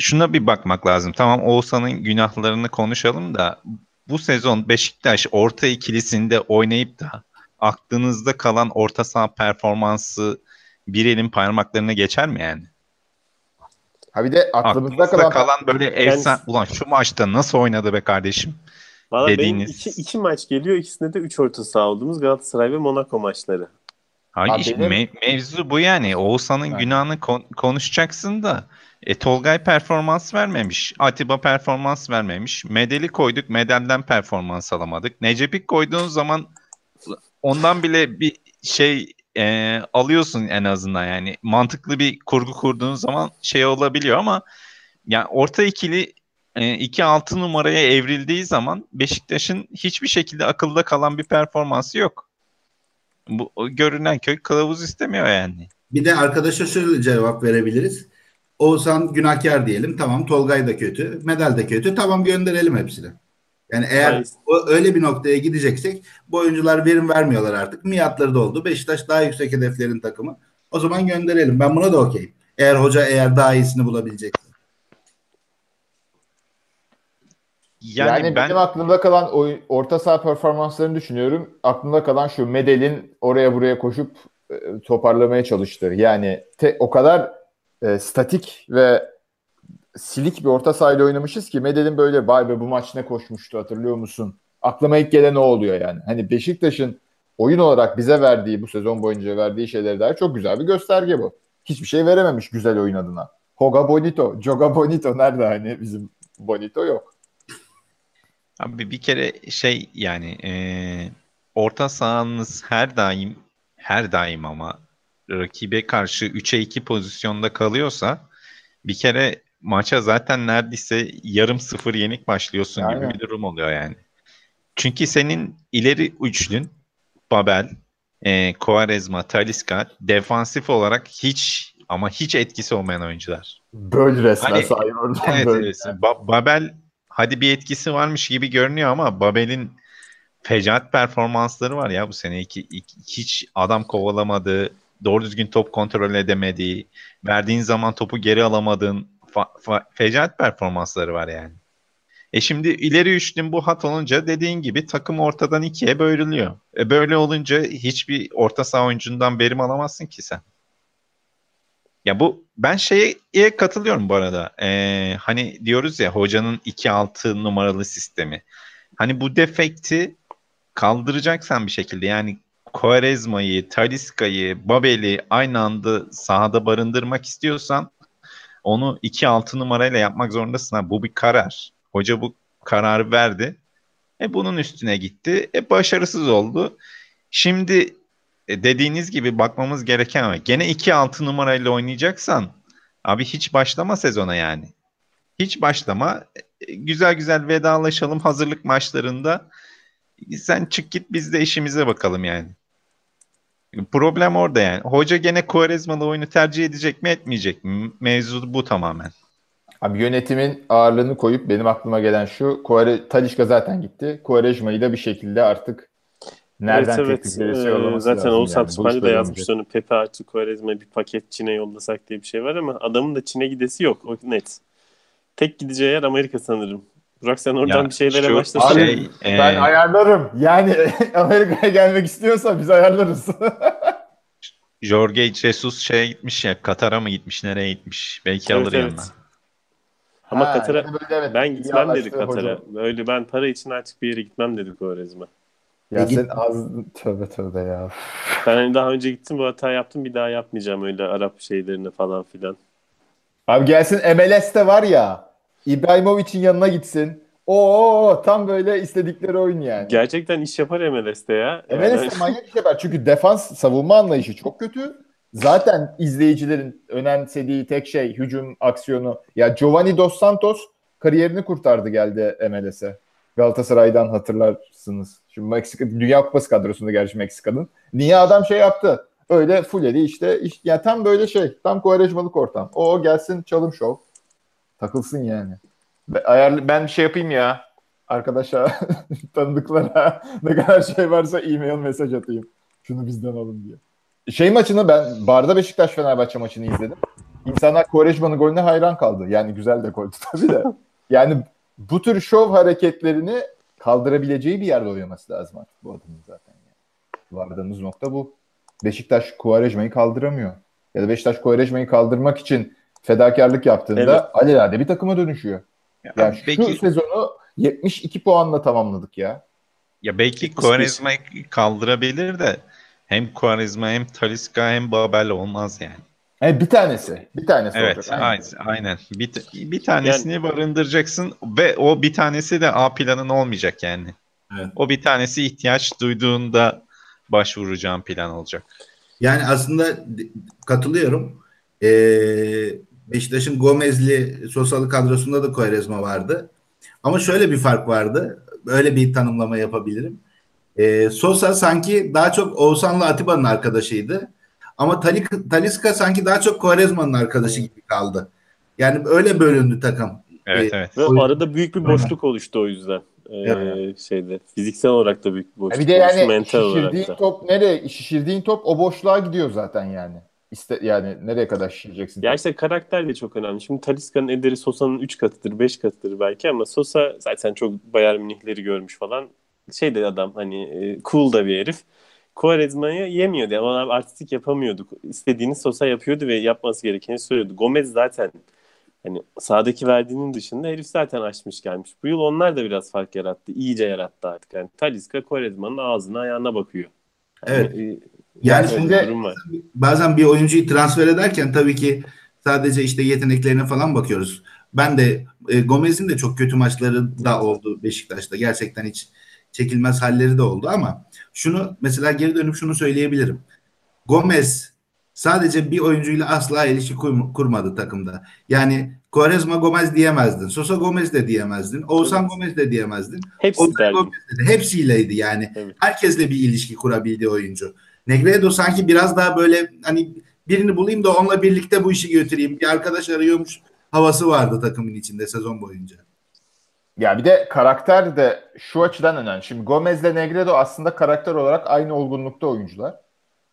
şuna bir bakmak lazım. Tamam Oğuzhan'ın günahlarını konuşalım da bu sezon Beşiktaş orta ikilisinde oynayıp da aklınızda kalan orta saha performansı bir elin parmaklarına geçer mi yani? Ha bir de aklımızda Aklınızda kalan, kalan, böyle efsane ulan şu maçta nasıl oynadı be kardeşim? Valla benim dediğiniz- iki, iki maç geliyor. İkisinde de 3 orta saha olduğumuz Galatasaray ve Monaco maçları. Hayır Abi benim- me- mevzu bu yani. Oğuzhan'ın Yani. günahını kon- konuşacaksın da e, Tolgay performans vermemiş. Atiba performans vermemiş. Medeli koyduk. Medelden performans alamadık. Necep'i koyduğun zaman ondan bile bir şey e, alıyorsun en azından yani. Mantıklı bir kurgu kurduğun zaman şey olabiliyor ama yani orta ikili 2-6 numaraya evrildiği zaman Beşiktaş'ın hiçbir şekilde akılda kalan bir performansı yok. Bu görünen köy kılavuz istemiyor yani. Bir de arkadaşa şöyle cevap verebiliriz. Oğuzhan günahkar diyelim. Tamam Tolgay da kötü. Medal de kötü. Tamam gönderelim hepsini. Yani eğer Hayır. o, öyle bir noktaya gideceksek bu oyuncular verim vermiyorlar artık. Miatları da oldu. Beşiktaş daha yüksek hedeflerin takımı. O zaman gönderelim. Ben buna da okeyim. Eğer hoca eğer daha iyisini bulabilecekse. Yani, Yani, ben benim aklımda kalan oy- orta saha performanslarını düşünüyorum. Aklımda kalan şu Medel'in oraya buraya koşup e, toparlamaya çalıştığı. Yani te- o kadar e, statik ve silik bir orta sahayla oynamışız ki Medel'in böyle vay be bu maç ne koşmuştu hatırlıyor musun? Aklıma ilk gelen o oluyor yani. Hani Beşiktaş'ın oyun olarak bize verdiği bu sezon boyunca verdiği şeylere dair çok güzel bir gösterge bu. Hiçbir şey verememiş güzel oyun adına. Hoga Bonito, Joga Bonito nerede hani bizim Bonito yok. abi bir kere şey yani e, orta sahanız her daim her daim ama rakibe karşı 3'e 2 pozisyonda kalıyorsa bir kere maça zaten neredeyse yarım sıfır yenik başlıyorsun gibi Aynen. bir durum oluyor yani. Çünkü senin ileri üçlün Babel, e, Quaresma, Talisca defansif olarak hiç ama hiç etkisi olmayan oyuncular. Böyle resmen Hani- oradan Evet, böyle. evet. Ba- Babel hadi bir etkisi varmış gibi görünüyor ama Babel'in fecaat performansları var ya bu sene. İki, iki- hiç adam kovalamadığı, doğru düzgün top kontrol edemediği, verdiğin zaman topu geri alamadığın fa- fa- fecaat performansları var yani. E şimdi ileri üçlün bu hat olunca dediğin gibi takım ortadan ikiye bölünüyor. E böyle olunca hiçbir orta saha oyuncundan verim alamazsın ki sen. Ya bu ben şeye katılıyorum bu arada. Ee, hani diyoruz ya hocanın 2-6 numaralı sistemi. Hani bu defekti kaldıracaksan bir şekilde yani Quaresma'yı, Talisca'yı, Babel'i aynı anda sahada barındırmak istiyorsan onu 2-6 numarayla yapmak zorundasın. Ha, bu bir karar. Hoca bu kararı verdi. E bunun üstüne gitti. E başarısız oldu. Şimdi e, dediğiniz gibi bakmamız gereken ama gene 2-6 numarayla oynayacaksan abi hiç başlama sezona yani. Hiç başlama. E, Güzel güzel vedalaşalım hazırlık maçlarında. Sen çık git biz de işimize bakalım yani. Problem orada yani. Hoca gene Quaresma'lı oyunu tercih edecek mi etmeyecek mi? Mevzu bu tamamen. Abi yönetimin ağırlığını koyup benim aklıma gelen şu. Kuare, Talişka zaten gitti. Kuarejma'yı da bir şekilde artık nereden evet, teklif evet. gelirse Ee, yollaması Zaten lazım Oğuzhan yani. Böyle yazmış onu. Pepe artı Quaresma bir paket Çin'e yollasak diye bir şey var ama adamın da Çin'e gidesi yok. O net. Tek gideceği yer Amerika sanırım. Burak sen oradan Ya bir şeylere şu başlasana. Abi, şey, Ben e, ayarlarım. Yani Amerika'ya gelmek istiyorsa biz ayarlarız. Jorge Jesus şeye gitmiş ya Katar'a mı gitmiş nereye gitmiş belki Evet, alır evet. yanına. Ama Ha, Katar'a yani evet, ben gitmem dedi Katar'a. Öyle ben para için artık bir yere gitmem dedi Quaresma. Ya E, git- sen az tövbe tövbe ya. Ben hani daha önce gittim bu hata yaptım bir daha yapmayacağım öyle Arap şeylerini falan filan. Abi gelsin MLS'te var ya İbrahimovic'in yanına gitsin. Oo tam böyle istedikleri oyun yani. Gerçekten iş yapar MLS'te ya. Yani- MLS'te manyak iş yapar. Çünkü defans savunma anlayışı çok kötü. Zaten izleyicilerin önemsediği tek şey hücum aksiyonu. Ya Giovanni Dos Santos kariyerini kurtardı geldi MLS'e. Galatasaray'dan hatırlarsınız. Şimdi Meksika Dünya Kupası kadrosunda gerçi Meksika'nın. Niye adam şey yaptı? Öyle fulledi işte. iş- ya tam böyle şey. Tam kovarejmalık ortam. O gelsin çalım şov. Takılsın yani. Ben, ayarlı, ben şey yapayım ya. Arkadaşa tanıdıklara ne kadar şey varsa e-mail mesaj atayım. Şunu bizden alın diye. Şey maçını ben barda Beşiktaş Fenerbahçe maçını izledim. İnsanlar Quaresma'nın golüne hayran kaldı. Yani güzel de goldü tabii de. Yani bu tür şov hareketlerini kaldırabileceği bir yerde oynaması lazım artık bu adamın zaten. Yani. Vardığımız nokta bu. Beşiktaş Quaresma'yı kaldıramıyor. Ya da Beşiktaş Quaresma'yı kaldırmak için fedakarlık yaptığında Evet. alelade bir takıma dönüşüyor. Yani şu Peki sezonu 72 puanla tamamladık ya. Ya belki 71. Quaresma'yı kaldırabilir de hem Quaresma hem Talisca hem Babel olmaz yani. Yani bir tanesi. Bir tanesi Evet, olacak. aynen. aynen. Bir, bir tanesini barındıracaksın ve o bir tanesi de A planın olmayacak yani. Evet. O bir tanesi ihtiyaç duyduğunda başvuracağın plan olacak. Yani aslında katılıyorum. Ee, Beşiktaş'ın Gomez'li Sosalı kadrosunda da Quaresma vardı. Ama şöyle bir fark vardı. Öyle bir tanımlama yapabilirim. Ee, Sosa sanki daha çok Oğuzhan'la Atiba'nın arkadaşıydı. Ama Talik- Talisca sanki daha çok Quaresma'nın arkadaşı gibi kaldı. Yani öyle bölündü takım. Evet, Ee, evet. Ve arada büyük bir boşluk oluştu o yüzden. Ee, şeyde fiziksel olarak da büyük bir boşluk bir de yani mental olarak şişirdiğin da. top nereye? Şişirdiğin top o boşluğa gidiyor zaten yani. İste, yani nereye kadar şişireceksin? Ya işte karakter de çok önemli. Şimdi Talisca'nın ederi Sosa'nın 3 katıdır, 5 katıdır belki ama Sosa zaten çok Bayern Münihleri görmüş falan. Şey de adam hani e, cool da bir herif. Quaresma'yı yemiyordu ama artistik yapamıyordu. İstediğini Sosa yapıyordu ve yapması gerekeni söylüyordu. Gomez zaten hani sahadaki verdiğinin dışında herif zaten açmış gelmiş. Bu yıl onlar da biraz fark yarattı. İyice yarattı artık. Yani Talisca Quaresma'nın ağzına ayağına bakıyor. Evet. e, Yani şimdi- bazen bir oyuncuyu transfer ederken tabii ki sadece işte yeteneklerine falan bakıyoruz. Ben de e, Gomez'in de çok kötü maçları da oldu Beşiktaş'ta. Gerçekten hiç çekilmez halleri de oldu ama şunu mesela geri dönüp şunu söyleyebilirim. Gomez sadece bir oyuncuyla asla ilişki kur- kurmadı takımda. Yani Quaresma Gomez diyemezdin. Sosa Gomez de diyemezdin. Oğuzhan. Gomez de diyemezdin. Hepsi Oğuzhan. Gomez de. Hepsiyleydi yani. Evet. Herkesle bir ilişki kurabildiği oyuncu. Negredo sanki biraz daha böyle hani birini bulayım da onunla birlikte bu işi götüreyim. Bir arkadaş arıyormuş havası vardı takımın içinde sezon boyunca. Ya bir de karakter de şu açıdan önemli. Şimdi Gomez ile Negredo aslında karakter olarak aynı olgunlukta oyuncular.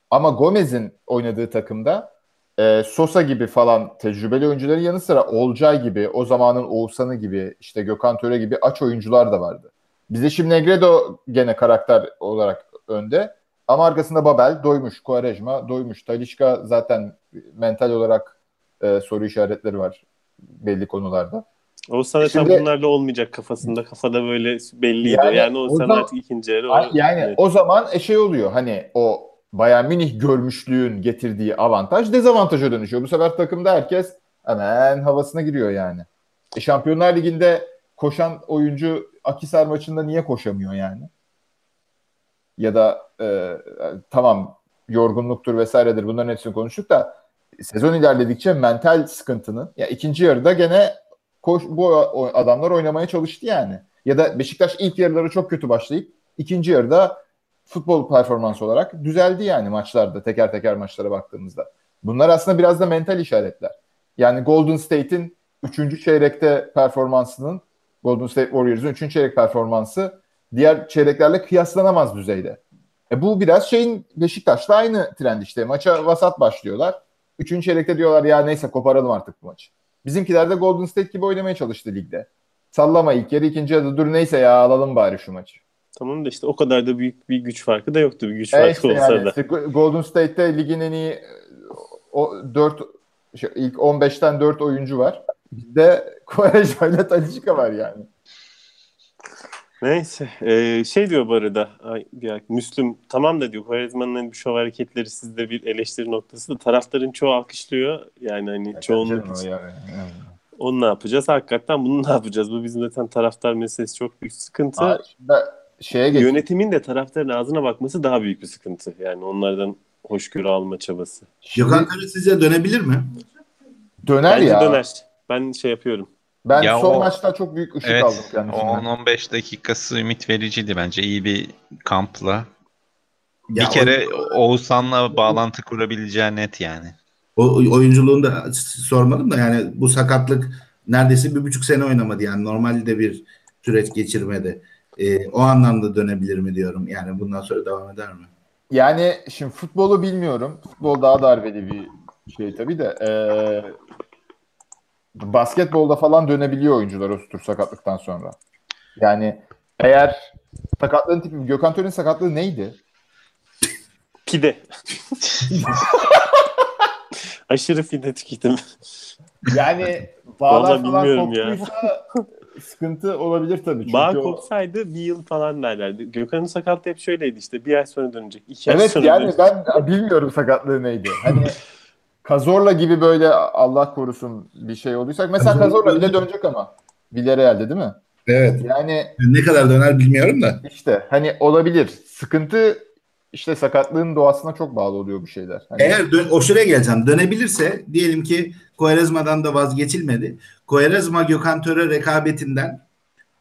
Ama Gomez'in oynadığı takımda e, Sosa gibi falan tecrübeli oyuncuların yanı sıra Olcay gibi, o zamanın Oğuzhan'ı gibi, işte Gökhan Töre gibi aç oyuncular da vardı. Bize şimdi Negredo gene karakter olarak önde. Ama arkasında Babel doymuş, Quaresma doymuş. Talişka zaten mental olarak e, soru işaretleri var belli konularda. Oğuzhan zaten Şimdi- bunlarla olmayacak kafasında. Kafada böyle belliydi. Yani Yani, o Oğuzhan artık ikinci yarı. O- Yani Evet. o zaman e, şey oluyor hani o Bayern Münih görmüşlüğün getirdiği avantaj dezavantaja dönüşüyor. Bu sefer takımda herkes hemen havasına giriyor yani. E, Şampiyonlar Ligi'nde koşan oyuncu Akisar maçında niye koşamıyor yani? Ya da e, tamam yorgunluktur vesairedir bunların hepsini konuştuk da sezon ilerledikçe mental sıkıntının ya ikinci yarıda gene koş, bu adamlar oynamaya çalıştı yani. Ya da Beşiktaş ilk yarıları çok kötü başlayıp ikinci yarıda futbol performansı olarak düzeldi yani maçlarda teker teker maçlara baktığımızda. Bunlar aslında biraz da mental işaretler. Yani Golden State'in 3. çeyrekte performansının Golden State Warriors'ın 3. çeyrek performansı diğer çeyreklerle kıyaslanamaz düzeyde. E bu biraz şeyin Beşiktaş'la aynı trend işte. Maça vasat başlıyorlar. 3. çeyrekte diyorlar ya neyse koparalım artık bu maçı. Bizimkiler de Golden State gibi oynamaya çalıştı ligde. Sallama ilk yarı ikinci yarıda dur neyse ya alalım bari şu maçı. Tamam da işte o kadar da büyük bir güç farkı da yoktu. Bir güç E farkı işte olsa yani da. işte Golden State'te ligin en iyi o 4 şey, ilk 15'ten 4 oyuncu var. Bizde Quaresma ile Talisca var yani. Neyse. Ee, şey diyor bu arada. Ay, ya, Müslüm tamam da diyor. Quaresma'nın hani bu şov hareketleri sizde bir eleştiri noktası da taraftarın çoğu alkışlıyor. Yani hani çoğunluk Canım o için. yani. Yani. Onu ne yapacağız? Hakikaten bunu ne yapacağız? Bu bizim zaten taraftar meselesi çok büyük sıkıntı. Aa, şeye geç. Yönetimin de taraftarın ağzına bakması daha büyük bir sıkıntı. Yani onlardan hoşgörü alma çabası. Şimdi Gökhan sizce dönebilir mi? döner Bence ya. döner. Ben şey yapıyorum. Ben Ya son o- maçta çok büyük ışık Evet, aldım o kendisinden. 10-15 dakikası ümit vericiydi bence. İyi bir kampla. Ya bir kere Oğuzhan'la bağlantı kurabileceği net yani. O, o oyunculuğunu da sormadım da yani bu sakatlık neredeyse bir buçuk sene oynamadı yani normalde bir süreç geçirmedi. Ee, o anlamda dönebilir mi diyorum yani bundan sonra devam eder mi? Yani şimdi futbolu bilmiyorum. Futbol daha darbeli bir şey tabii de. Ee, basketbolda falan dönebiliyor oyuncular o tür sakatlıktan sonra. Yani eğer sakatlığın tipi Gökhan Töre'nin sakatlığı neydi? Pide. Aşırı pide tüketim. Yani bağlar Vallahi falan bilmiyorum ya. koptuysa sıkıntı olabilir tabii. Çünkü Bağ o- kopsaydı bir yıl falan derlerdi. Gökhan'ın sakatlığı hep şöyleydi işte. Bir ay sonra dönecek. iki ay Evet sonra yani dönecek. ben bilmiyorum sakatlığı neydi. Hani Kazorla gibi böyle Allah korusun bir şey olduysak mesela Kazorla bile dönecek. dönecek ama Villarreal'de değil mi? Evet. Yani Ne kadar döner bilmiyorum da. işte hani olabilir. Sıkıntı işte sakatlığın doğasına çok bağlı oluyor bu şeyler. Hani Eğer dön, o şuraya geleceğim. Dönebilirse diyelim ki Koerezma'dan da vazgeçilmedi. Koerezma Gökhan Töre rekabetinden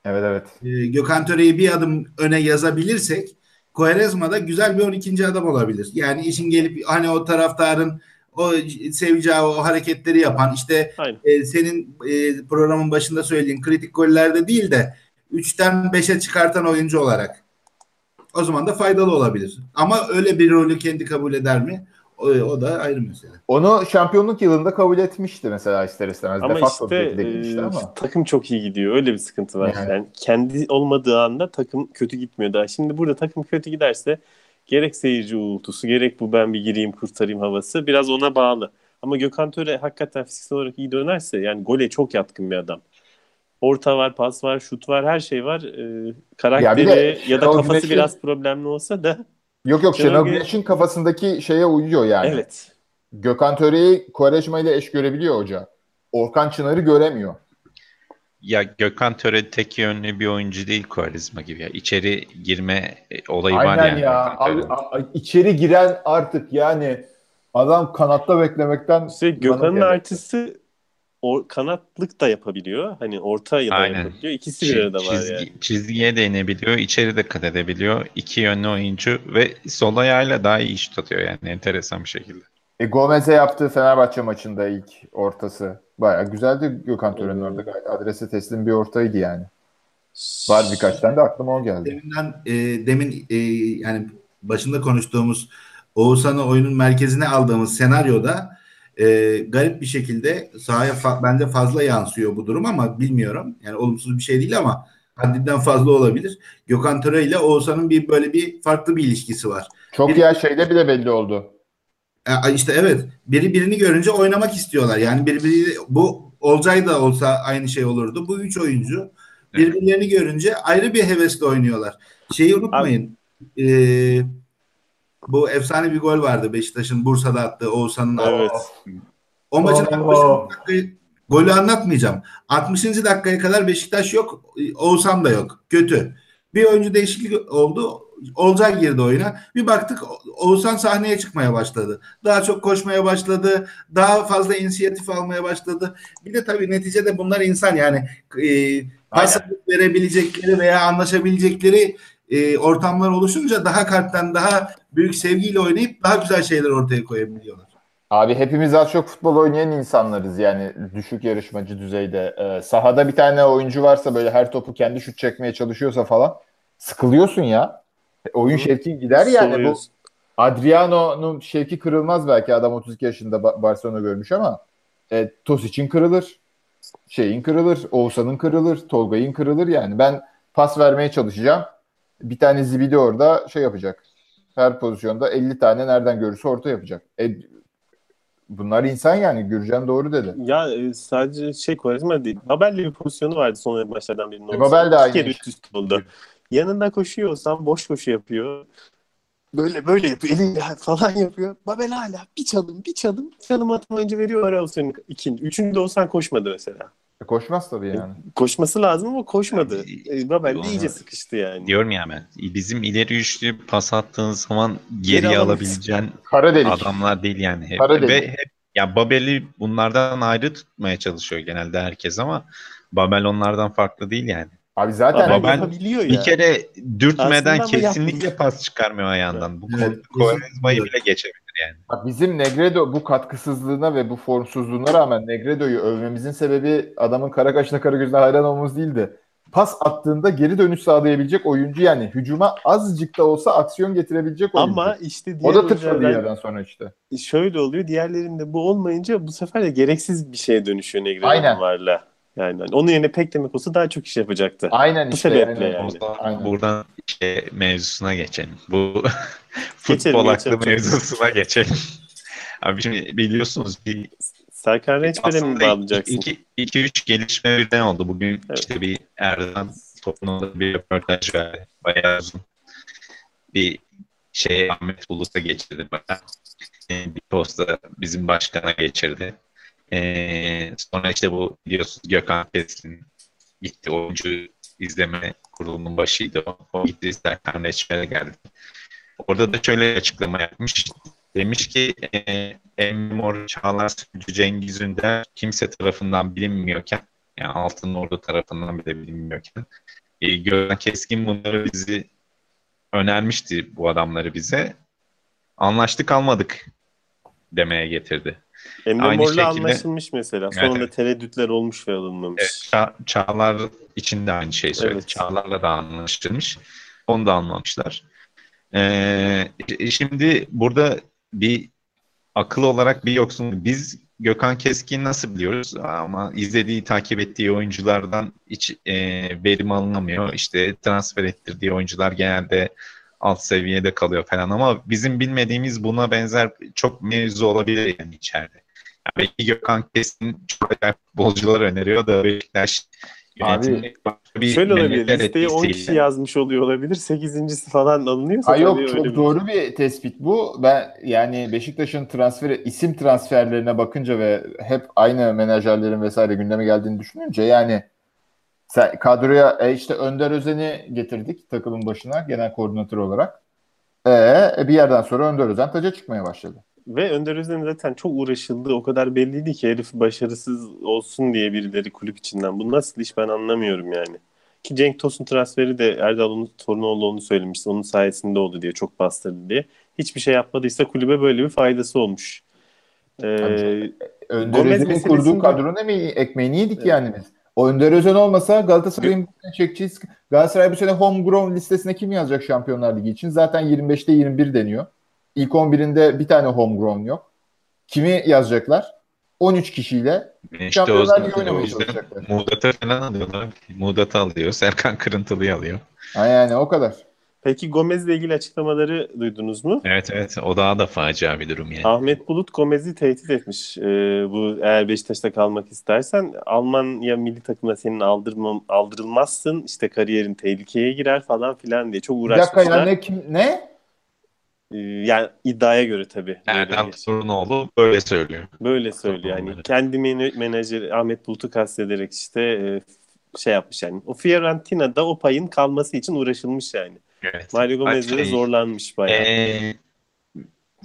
evet evet. e, Gökhan Töre'yi bir adım öne yazabilirsek Koerezma da güzel bir 12. adam olabilir. Yani işin gelip hani o taraftarın o seveceği o hareketleri yapan işte Aynen. e, senin e, programın başında söylediğin kritik gollerde değil de 3'ten 5'e çıkartan oyuncu olarak. O zaman da faydalı olabilir. Ama öyle bir rolü kendi kabul eder mi? O, o da ayrı mesele. Onu şampiyonluk yılında kabul etmişti mesela ister istemez. Ama De facto işte e, ama. takım çok iyi gidiyor. Öyle bir sıkıntı var. Yani. Yani. kendi olmadığı anda takım kötü gitmiyor daha. Şimdi burada takım kötü giderse gerek seyirci uğultusu gerek bu ben bir gireyim kurtarayım havası biraz ona bağlı. Ama Gökhan Töre hakikaten fiziksel olarak iyi dönerse yani gole çok yatkın bir adam. Orta var, pas var, şut var, her şey var. Ee, karakteri Ya de ya, da kafası Güneş'in- biraz problemli olsa da Yok yok Şenol Şenol Güneş- Güneş'in kafasındaki şeye uyuyor yani. evet. Gökhan Töre'yi Quaresma ile eş görebiliyor hoca. Orkan Çınar'ı göremiyor. Ya Gökhan Töre tek yönlü bir oyuncu değil Quaresma gibi ya. İçeri girme e, olayı var Aynen yani. ya. Gökhan Töre'nin. Abi, a- içeri giren artık yani adam kanatta beklemekten İşte Gökhan'ın artısı o, kanatlık da yapabiliyor. Hani orta da Aynen. yapabiliyor. İkisi bir arada var yani. Çizgiye değinebiliyor, içeri de kat edebiliyor. İki yönlü oyuncu ve sol ayağıyla daha iyi iş tutuyor yani enteresan bir şekilde. E, Gomez'e yaptığı Fenerbahçe maçında ilk ortası. Bayağı güzeldi Gökhan Tören'in orada. Gayet adrese teslim bir ortaydı yani. Var birkaç tane de aklıma o geldi. Deminden, e, demin e, yani başında konuştuğumuz Oğuzhan'ı oyunun merkezine aldığımız senaryoda e, garip bir şekilde sahaya fa- bence fazla yansıyor bu durum ama bilmiyorum. Yani olumsuz bir şey değil ama haddinden fazla olabilir. Gökhan Töre ile Oğuzhan'ın bir böyle bir farklı bir ilişkisi var. Çok Bir- ya şeyde bile belli oldu. E, işte evet biri birini görünce oynamak istiyorlar. Yani birbiri bu Olcay da olsa aynı şey olurdu. Bu üç oyuncu birbirlerini görünce ayrı bir hevesle oynuyorlar. Şeyi unutmayın. e, bu efsane bir gol vardı Beşiktaş'ın Bursa'da attığı Oğuzhan'ın Evet. o maçın Allah. 60. dakikayı golü anlatmayacağım. 60. dakikaya kadar Beşiktaş yok. Oğuzhan da yok. Kötü. Bir oyuncu değişiklik oldu. Olcay girdi oyuna. Bir baktık Oğuzhan sahneye çıkmaya başladı. Daha çok koşmaya başladı. Daha fazla inisiyatif almaya başladı. Bir de tabii neticede bunlar insan yani e, pas verebilecekleri veya anlaşabilecekleri e, ortamlar oluşunca daha kalpten daha büyük sevgiyle oynayıp daha güzel şeyler ortaya koyabiliyorlar. Abi hepimiz az çok futbol oynayan insanlarız yani düşük yarışmacı düzeyde. Ee, sahada bir tane oyuncu varsa böyle her topu kendi şut çekmeye çalışıyorsa falan sıkılıyorsun ya. E, Oyun şevkin gider yani. Bu. Adriano'nun şevki kırılmaz belki adam 32 yaşında Ba- Barcelona görmüş ama e, Tosic'in kırılır. Şeyin kırılır. Oğuzhan'ın kırılır. Tolga'nın kırılır yani. Ben pas vermeye çalışacağım. Bir tane zibidi orada şey yapacak. Her pozisyonda 50 tane nereden görürse orta yapacak. E, bunlar insan yani. Gürcan doğru dedi. Ya e, sadece şey Quaresma değil. Babel'le bir pozisyonu vardı son maçlardan birinin. E, Babel de İki aynı iş. üst üste oldu. Yanında koşuyorsan boş koşu yapıyor. Böyle böyle yapıyor. Eliyle falan yapıyor. Babel hala bir çalım bir çalım. Çalım atmayınca veriyor ara senin ikinci. Üçüncü de olsan koşmadı mesela. E, koşmaz tabii yani. Koşması lazım ama koşmadı. Yani, E, Babel de onu- iyice sıkıştı yani. Diyorum ya ben bizim ileri üçlü pas attığın zaman Geri alamayız. alabileceğin Kara delik. adamlar değil yani. Hep. Kara delik. Ve hep ya Babel'i bunlardan ayrı tutmaya çalışıyor genelde herkes ama Babel onlardan farklı değil yani. Abi zaten Babel ben- yapabiliyor ya. Bir kere dürtmeden Aslında ama kesinlikle pas çıkarmıyor ayağından. Bu Evet, Kovarezma'yı bile geçebilir yani. Bak Bizim Negredo bu katkısızlığına ve bu formsuzluğuna rağmen Negredo'yu övmemizin sebebi adamın kara kaşına kara gözüne hayran olmamız değildi. Pas attığında geri dönüş sağlayabilecek oyuncu yani hücuma azıcık da olsa aksiyon getirebilecek oyuncu. Ama işte diğer o da oyunculardan- yerden sonra işte. şöyle oluyor. Diğerlerinde bu olmayınca bu sefer de gereksiz bir şeye dönüşüyor Aynen. Negredo'nun varla. Yani hani onun yerine pek demek olsa daha çok iş yapacaktı. Aynen Bu işte. sebeple yani. yani. Aynen. buradan şey mevzusuna geçelim. Bu Geçelim, futbol aklı geçelim. mevzusuna geçelim. Abi şimdi biliyorsunuz bir Serkan Reçber'e mi bağlayacaksın? 2-3 gelişme birden oldu. Bugün Evet. işte bir Erdoğan toplumunda bir röportaj verdi. Bayağı uzun. Bir şey Ahmet Bulut'a geçirdi bana. Ee, Bir posta bizim başkana geçirdi. Ee, sonra işte bu biliyorsunuz Gökhan Keskin gitti oyuncu izleme kurulunun başıydı o. O gitti Serkan Reçber'e geldi. Orada da şöyle açıklama yapmış. Demiş ki e, Emmor Çağlar Sürücü Cengiz Ünder kimse tarafından bilinmiyorken yani Altın Ordu tarafından bile bilinmiyorken e, Gökhan Keskin bunları bizi önermişti bu adamları bize. Anlaştık almadık demeye getirdi. Emre Aynı Mor'la şekilde- anlaşılmış mesela. Evet, Sonunda evet. tereddütler olmuş ve alınmamış. Evet, Ça- Çağlar için de aynı şey söyledi. Evet. Çağlar'la da anlaşılmış. Onu da almamışlar. Ee, şimdi burada bir akıl olarak bir yoksun. Biz Gökhan Keskin nasıl biliyoruz? Ama izlediği, takip ettiği oyunculardan hiç e, verim alınamıyor. İşte transfer ettirdiği oyuncular genelde alt seviyede kalıyor falan ama bizim bilmediğimiz buna benzer çok mevzu olabilir yani içeride. Yani belki Gökhan Keskin çok acayip futbolcular öneriyor da Beşiktaş yönetimi başka bir Şöyle olabilir. Listeyi 10 etkisiyle- kişi yazmış oluyor olabilir. 8.si falan alınıyorsa Ha yok çok öyle bir- doğru bir tespit bu. Ben yani Beşiktaş'ın transferi isim transferlerine bakınca ve hep aynı menajerlerin vesaire gündeme geldiğini düşününce yani sen kadroya e, işte Önder Özen'i getirdik takımın başına genel koordinatör olarak. E, e, bir yerden sonra Önder Özen taca çıkmaya başladı. Ve Önder Özen'in zaten çok uğraşıldığı o kadar belliydi ki herif başarısız olsun diye birileri kulüp içinden. Bu nasıl iş ben anlamıyorum yani. Ki Cenk Tosun transferi de Erdal Torunoğlu onu söylemişti. Onun sayesinde oldu diye çok bastırdı diye. Hiçbir şey yapmadıysa kulübe böyle bir faydası olmuş. Ee, Önder Gomez Özen'in kurduğu kadronun ekmeğini yedik yani biz. O Önder Özen olmasa Galatasaray'ın çekeceğiz. Galatasaray bu sene homegrown listesine kim yazacak Şampiyonlar Ligi için? Zaten 25'te 21 deniyor. İlk 11'inde bir tane homegrown yok. Kimi yazacaklar? 13 kişiyle İşte Şampiyonlar Ligi oynamaya çalışacaklar. Muğdat'ı falan alıyorlar. Muğdat'ı alıyor. Serkan Kırıntılı'yı alıyor. Ha yani o kadar. Peki Gomez'le ilgili açıklamaları duydunuz mu? Evet evet o daha da facia bir durum yani. Ahmet Bulut Gomez'i tehdit etmiş. Ee, bu eğer Beşiktaş'ta kalmak istersen Almanya milli takımına senin aldırmam, aldırılmazsın. işte kariyerin tehlikeye girer falan filan diye çok Bir dakika uğraşmışlar. ya ne kim ne? Ee, yani iddiaya göre tabii. Erdem bir- Torunoğlu böyle söylüyor. böyle söylüyor. Yani kendi men- menajeri Ahmet Bulut'u kastederek işte e, şey yapmış yani. O Fiorentina'da o payın kalması için uğraşılmış yani. Evet. Mario Gomez de Şey, zorlanmış bayağı. Ee,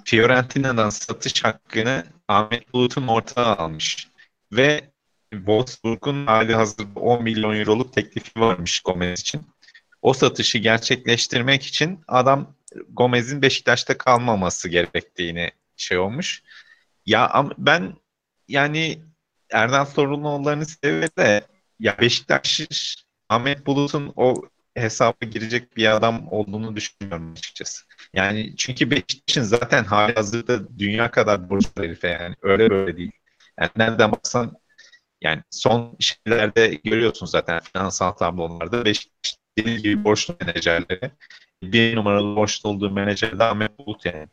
Fiorentina'dan satış hakkını Ahmet Bulut'un ortağı almış. Ve Wolfsburg'un hali hazırda 10 milyon euroluk teklifi varmış Gomez için. O satışı gerçekleştirmek için adam Gomez'in Beşiktaş'ta kalmaması gerektiğini şey olmuş. Ya ben yani Erdal Torunoğulları'nı sever de ya Beşiktaş Ahmet Bulut'un o hesaba girecek bir adam olduğunu düşünmüyorum açıkçası. Yani çünkü Beşiktaş'ın zaten hali hazırda dünya kadar var herife yani. Öyle böyle değil. Yani nereden baksan yani son şeylerde görüyorsun zaten finansal tablolarda Beşiktaş deli gibi borçlu menajerleri. Bir numaralı borçlu olduğu menajer de Ahmet Bulut yani.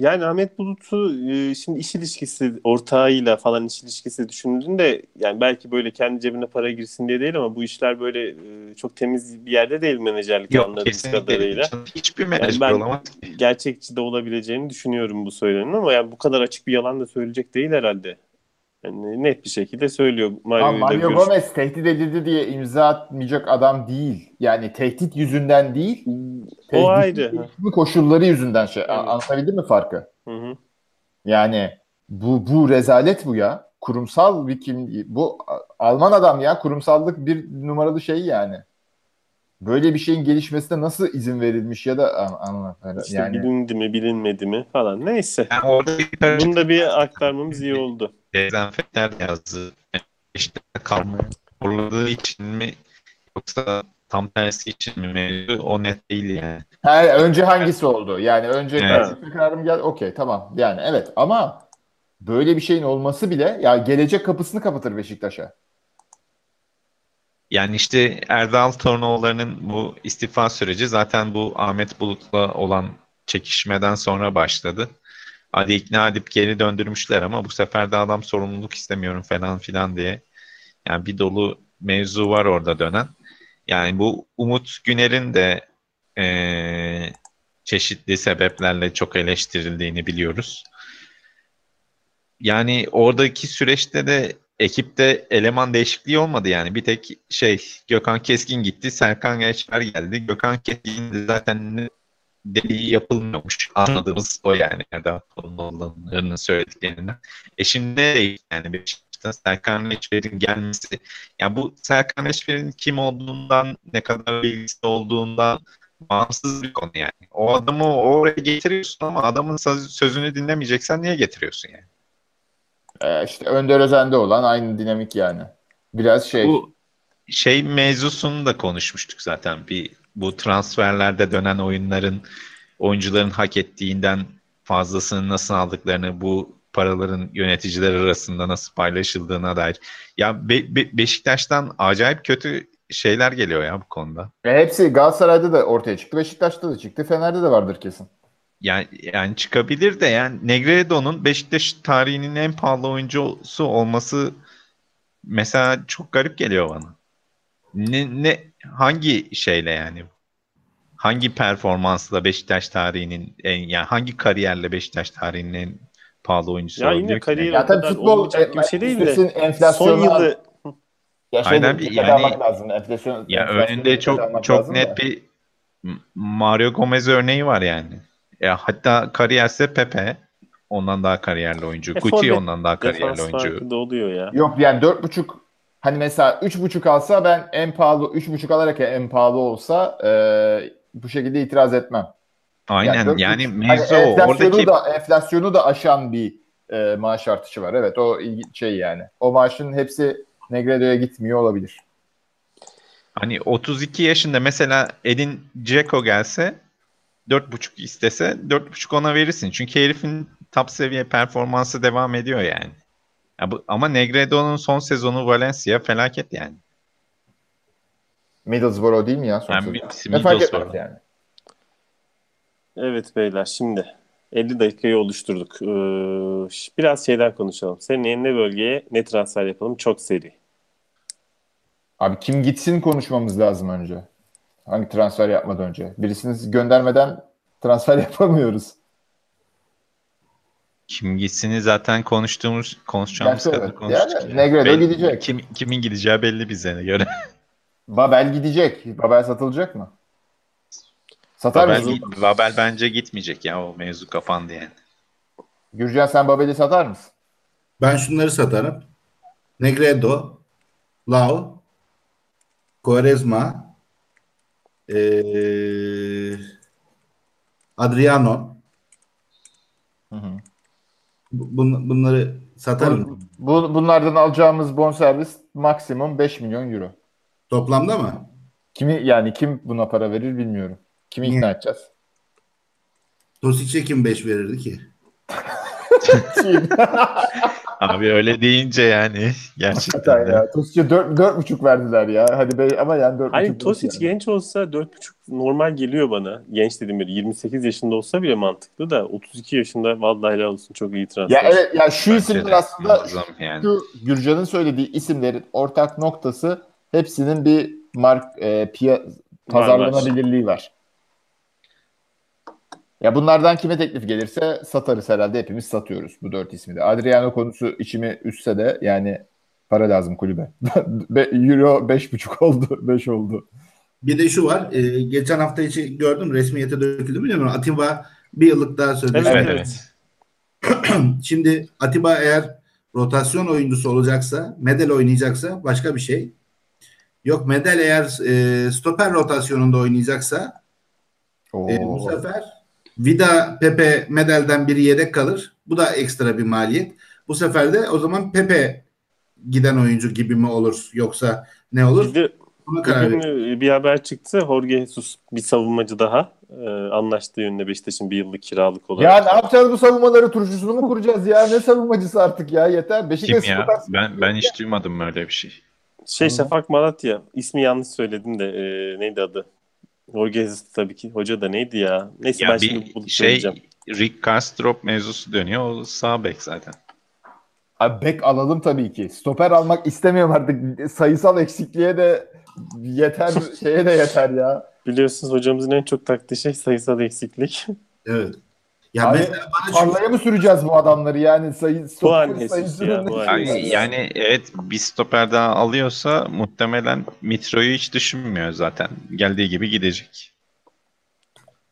Yani Ahmet Bulut'u e, şimdi iş ilişkisi ortağıyla falan iş ilişkisi düşündüğünde yani belki böyle kendi cebine para girsin diye değil ama bu işler böyle e, çok temiz bir yerde değil menajerlik Yok anladığımız kadarıyla. Hiçbir menajer ben- olamaz. Gerçekçi de olabileceğini düşünüyorum bu söylenin ama yani bu kadar açık bir yalan da söyleyecek değil herhalde. Yani net bir şekilde söylüyor. Mario'yla Mario görüş- Gomez tehdit edildi diye imza atmayacak adam değil. Yani tehdit yüzünden değil. O tehditin ayrı. koşulları yüzünden şey. Evet. Anlatabildim mi farkı? Hı hı. Yani bu bu rezalet bu ya. Kurumsal bir kim bu Alman adam ya kurumsallık bir numaralı şey yani. Böyle bir şeyin gelişmesine nasıl izin verilmiş ya da an- anla İşte yani bilindi mi bilinmedi mi falan. Neyse. Yani orada bir Bunu da bir aktarmamız iyi oldu. Dezenfekter yazdı. İşte kalmaya zorladığı için mi yoksa tam tersi için mi mevzu o net değil yani. Ha, önce hangisi oldu? Yani önce Evet. kararım gel okey tamam. Yani evet ama böyle bir şeyin olması bile ya gelecek kapısını kapatır Beşiktaş'a. Yani işte Erdal Tornoğulları'nın bu istifa süreci zaten bu Ahmet Bulut'la olan çekişmeden sonra başladı. Hadi ikna edip geri döndürmüşler ama bu sefer de adam sorumluluk istemiyorum falan filan diye. Yani bir dolu mevzu var orada dönen. Yani bu Umut Güner'in de eee, çeşitli sebeplerle çok eleştirildiğini biliyoruz. Yani oradaki süreçte de ekipte eleman değişikliği olmadı yani. Bir tek şey Gökhan Keskin gitti, Serkan Geçer geldi. Gökhan Keskin zaten dediği yapılmıyormuş. Anladığımız o yani Erdal Tolunoğlu'nun söylediklerinden. E şimdi yani Beşiktaş'ta Serkan Geçer'in gelmesi. Yani bu Serkan Geçer'in kim olduğundan, ne kadar bilgisi olduğundan bağımsız bir konu yani. O adamı oraya getiriyorsun ama adamın söz- sözünü dinlemeyeceksen niye getiriyorsun yani? Ee, işte Önder Özen'de olan aynı dinamik yani. Biraz şey Bu şey mevzusunu da konuşmuştuk zaten. Bir bu transferlerde dönen oyunların oyuncuların hak ettiğinden fazlasını nasıl aldıklarını, bu paraların yöneticiler arasında nasıl paylaşıldığına dair. Ya Be- Be- Beşiktaş'tan acayip kötü şeyler geliyor ya bu konuda. E, hepsi Galatasaray'da da ortaya çıktı. Beşiktaş'ta da çıktı. Fener'de de vardır kesin. Yani, yani çıkabilir de yani Negredo'nun Beşiktaş tarihinin en pahalı oyuncusu olması mesela çok garip geliyor bana. Ne, ne hangi şeyle yani? Hangi performansla Beşiktaş tarihinin en yani hangi kariyerle Beşiktaş tarihinin en pahalı oyuncusu Ya yine kariyer Ya tabii kadar futbol olmayacak bir şey değil de enflasyonu son yılı ya şöyle Aynen, dikkat yani- lazım. Enflasyon, Ya önünde çok çok net da. bir Mario Gomez örneği var yani. E, hatta kariyerse Pepe ondan daha kariyerli oyuncu. E, Guti forvet, ondan daha kariyerli oyuncu. oluyor ya. Yok yani dört buçuk hani mesela üç buçuk alsa ben en pahalı üç buçuk alarak en pahalı olsa e, bu şekilde itiraz etmem. Aynen dört yani buçuk- mevzu hani o. enflasyonu Oradaki da enflasyonu da aşan bir e, maaş artışı var. Evet o şey yani. O maaşın hepsi Negredo'ya gitmiyor olabilir. Hani 32 yaşında mesela Edin Dzeko gelse 4.5 istese 4.5 ona verirsin. Çünkü herifin top seviye performansı devam ediyor yani. Ya bu, ama Negredo'nun son sezonu Valencia felaket yani. Middlesbrough değil mi ya? Son Yani sezon? bir- Ne fark Middlesbrough. etmez yani. Evet beyler şimdi 50 dakikayı oluşturduk. Ee, biraz şeyden konuşalım. Senin ne bölgeye ne transfer yapalım? Çok seri. Abi kim gitsin konuşmamız lazım önce. Hangi transfer yapmadan önce. Birisini göndermeden transfer yapamıyoruz. Kim gitsini zaten konuştuğumuz konuşacağımız Gerçi kadar evet. konuştuk. Yani Negredo Belli- gidecek. Kim, kimin gideceği belli bize göre. Babel gidecek. Babel satılacak mı? Satar Babel, mısın? Babel bence gitmeyecek ya o mevzu kapandı yani. Gürcan sen Babel'i satar mısın? Ben şunları satarım. Negredo, Lau, Quaresma, eee, Adriano. Bun- bunları satarım. Bu, bunlardan alacağımız bonservis maksimum 5 milyon euro. Toplamda mı? Kimi yani kim buna para verir bilmiyorum. Kimi Niye? ikna edeceğiz? Tosic'e kim 5 verirdi ki? Abi öyle deyince yani gerçekten Hakikaten ya. Tosic'e 4 4,5 verdiler ya. Hadi be ama yani 4,5. Hayır Tosic yani. genç olsa 4.5 normal geliyor bana. Genç dediğim biri 28 yaşında olsa bile mantıklı da 32 yaşında vallahi helal olsun çok iyi transfer. Ya evet ya şu Bence isimler de aslında yani. şu Gürcan'ın söylediği isimlerin ortak noktası hepsinin bir mark e, piya, pazarlanabilirliği var. Ya bunlardan kime teklif gelirse satarız herhalde hepimiz satıyoruz bu dört ismi de. Adriano konusu içimi üstse de yani para lazım kulübe. Be- Euro 5.5 oldu. 5 oldu. Bir de şu var. e, geçen hafta içi gördüm resmiyete döküldü biliyor musun? Atiba bir yıllık daha sözleşme. Evet, Evet. Şimdi Atiba eğer rotasyon oyuncusu olacaksa, Medel oynayacaksa başka bir şey. Yok Medel eğer e, stoper rotasyonunda oynayacaksa e, bu Oo. sefer Vida, Pepe, Medel'den biri yedek kalır. Bu da ekstra bir maliyet. Bu sefer de o zaman Pepe giden oyuncu gibi mi olur yoksa ne olur? Bir de Buna karar bugün bir haber çıktı. Jorge Jesus bir savunmacı daha e, anlaştığı yönünde Beşiktaş'ın bir yıllık kiralık olarak. Ya ne yapacağız bu savunmaları turşusunu mu kuracağız ya? Ne savunmacısı artık ya yeter. Kim Beşiktaş ya? stoper- Ben ben hiç duymadım öyle bir şey. Şey Hı. Şafak Malatya. ismi yanlış söyledim de e, neydi adı? Jorge Jesus tabii ki. Hoca da neydi ya? Neyse ben Ya şimdi bir bulup şey söyleyeceğim. Rick Kastrop mevzusu dönüyor. O sağ bek zaten. Abi bek alalım tabii ki. Stoper almak istemiyorum artık. Sayısal eksikliğe de yeter, şeye de yeter ya. Biliyorsunuz hocamızın en çok taktığı şey sayısal eksiklik. Evet. Ya Abi, mesela bana mı süreceğiz bu adamları yani sayı Puan stoper sayısının ya, Yani, yani evet bir stoper daha alıyorsa muhtemelen Mitro'yu hiç düşünmüyor zaten. Geldiği gibi gidecek.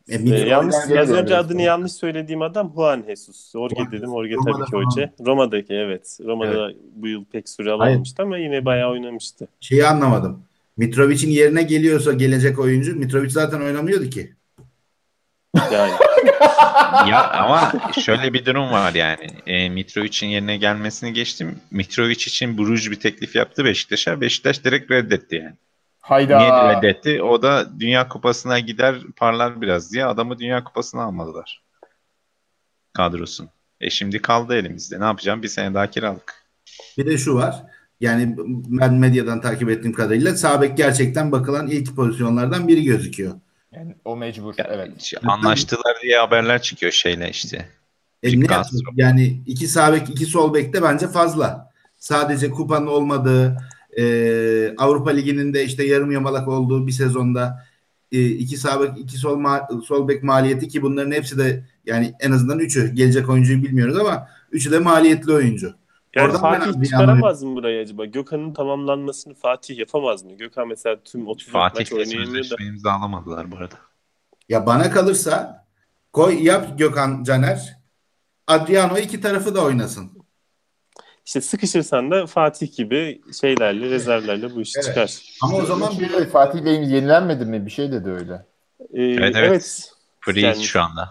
e, yanlış Oradan az önce adını yanlış söylediğim adam Juan Jesus. Juan dedim. Jorge Roma'da tabii ki hoca. Roma'daki evet. Roma'da bu yıl pek süre alamamıştı ama yine bayağı oynamıştı. şeyi anlamadım. Mitrovic'in yerine geliyorsa gelecek oyuncu Mitrovic zaten oynamıyordu ki. Yani ya ama şöyle bir durum var yani. E, Mitrovic'in yerine gelmesini geçtim. Mitrovic için Bruges bir teklif yaptı Beşiktaş'a. Beşiktaş direkt reddetti yani. Hayda. Niye reddetti? O da Dünya Kupası'na gider parlar biraz diye adamı Dünya Kupası'na almadılar. Kadrosun. E şimdi kaldı elimizde. Ne yapacağım? Bir sene daha kiralık. Bir de şu var. Yani ben medyadan takip ettiğim kadarıyla Sabek gerçekten bakılan ilk pozisyonlardan biri gözüküyor. Yani o mecbur. Ya, Evet. şey, Anlaştılar diye haberler çıkıyor şeyle işte. E ne yani iki sağ bek iki sol bek de bence fazla. Sadece kupanın olmadığı e, Avrupa Ligi'nin de işte yarım yamalak olduğu bir sezonda e, iki sağ bek iki sol ma- sol bek maliyeti ki bunların hepsi de yani en azından üçü gelecek oyuncuyu bilmiyoruz ama üçü de maliyetli oyuncu. Yani Oradan Fatih çıkaramaz mı buraya acaba? Gökhan'ın tamamlanmasını Fatih yapamaz mı? Gökhan mesela tüm 34 Fatih'le maç oynayamıyor da. imzalamadılar bu arada. Ya bana kalırsa Koy yap Gökhan Caner. Adriano iki tarafı da oynasın. İşte sıkışırsan da Fatih gibi şeylerle, rezervlerle bu iş Evet. çıkar. Ama o zaman Bir de Fatih Bey'imiz yenilenmedi mi? Bir şey dedi öyle. Ee, Evet, evet. Free Yani- şu anda.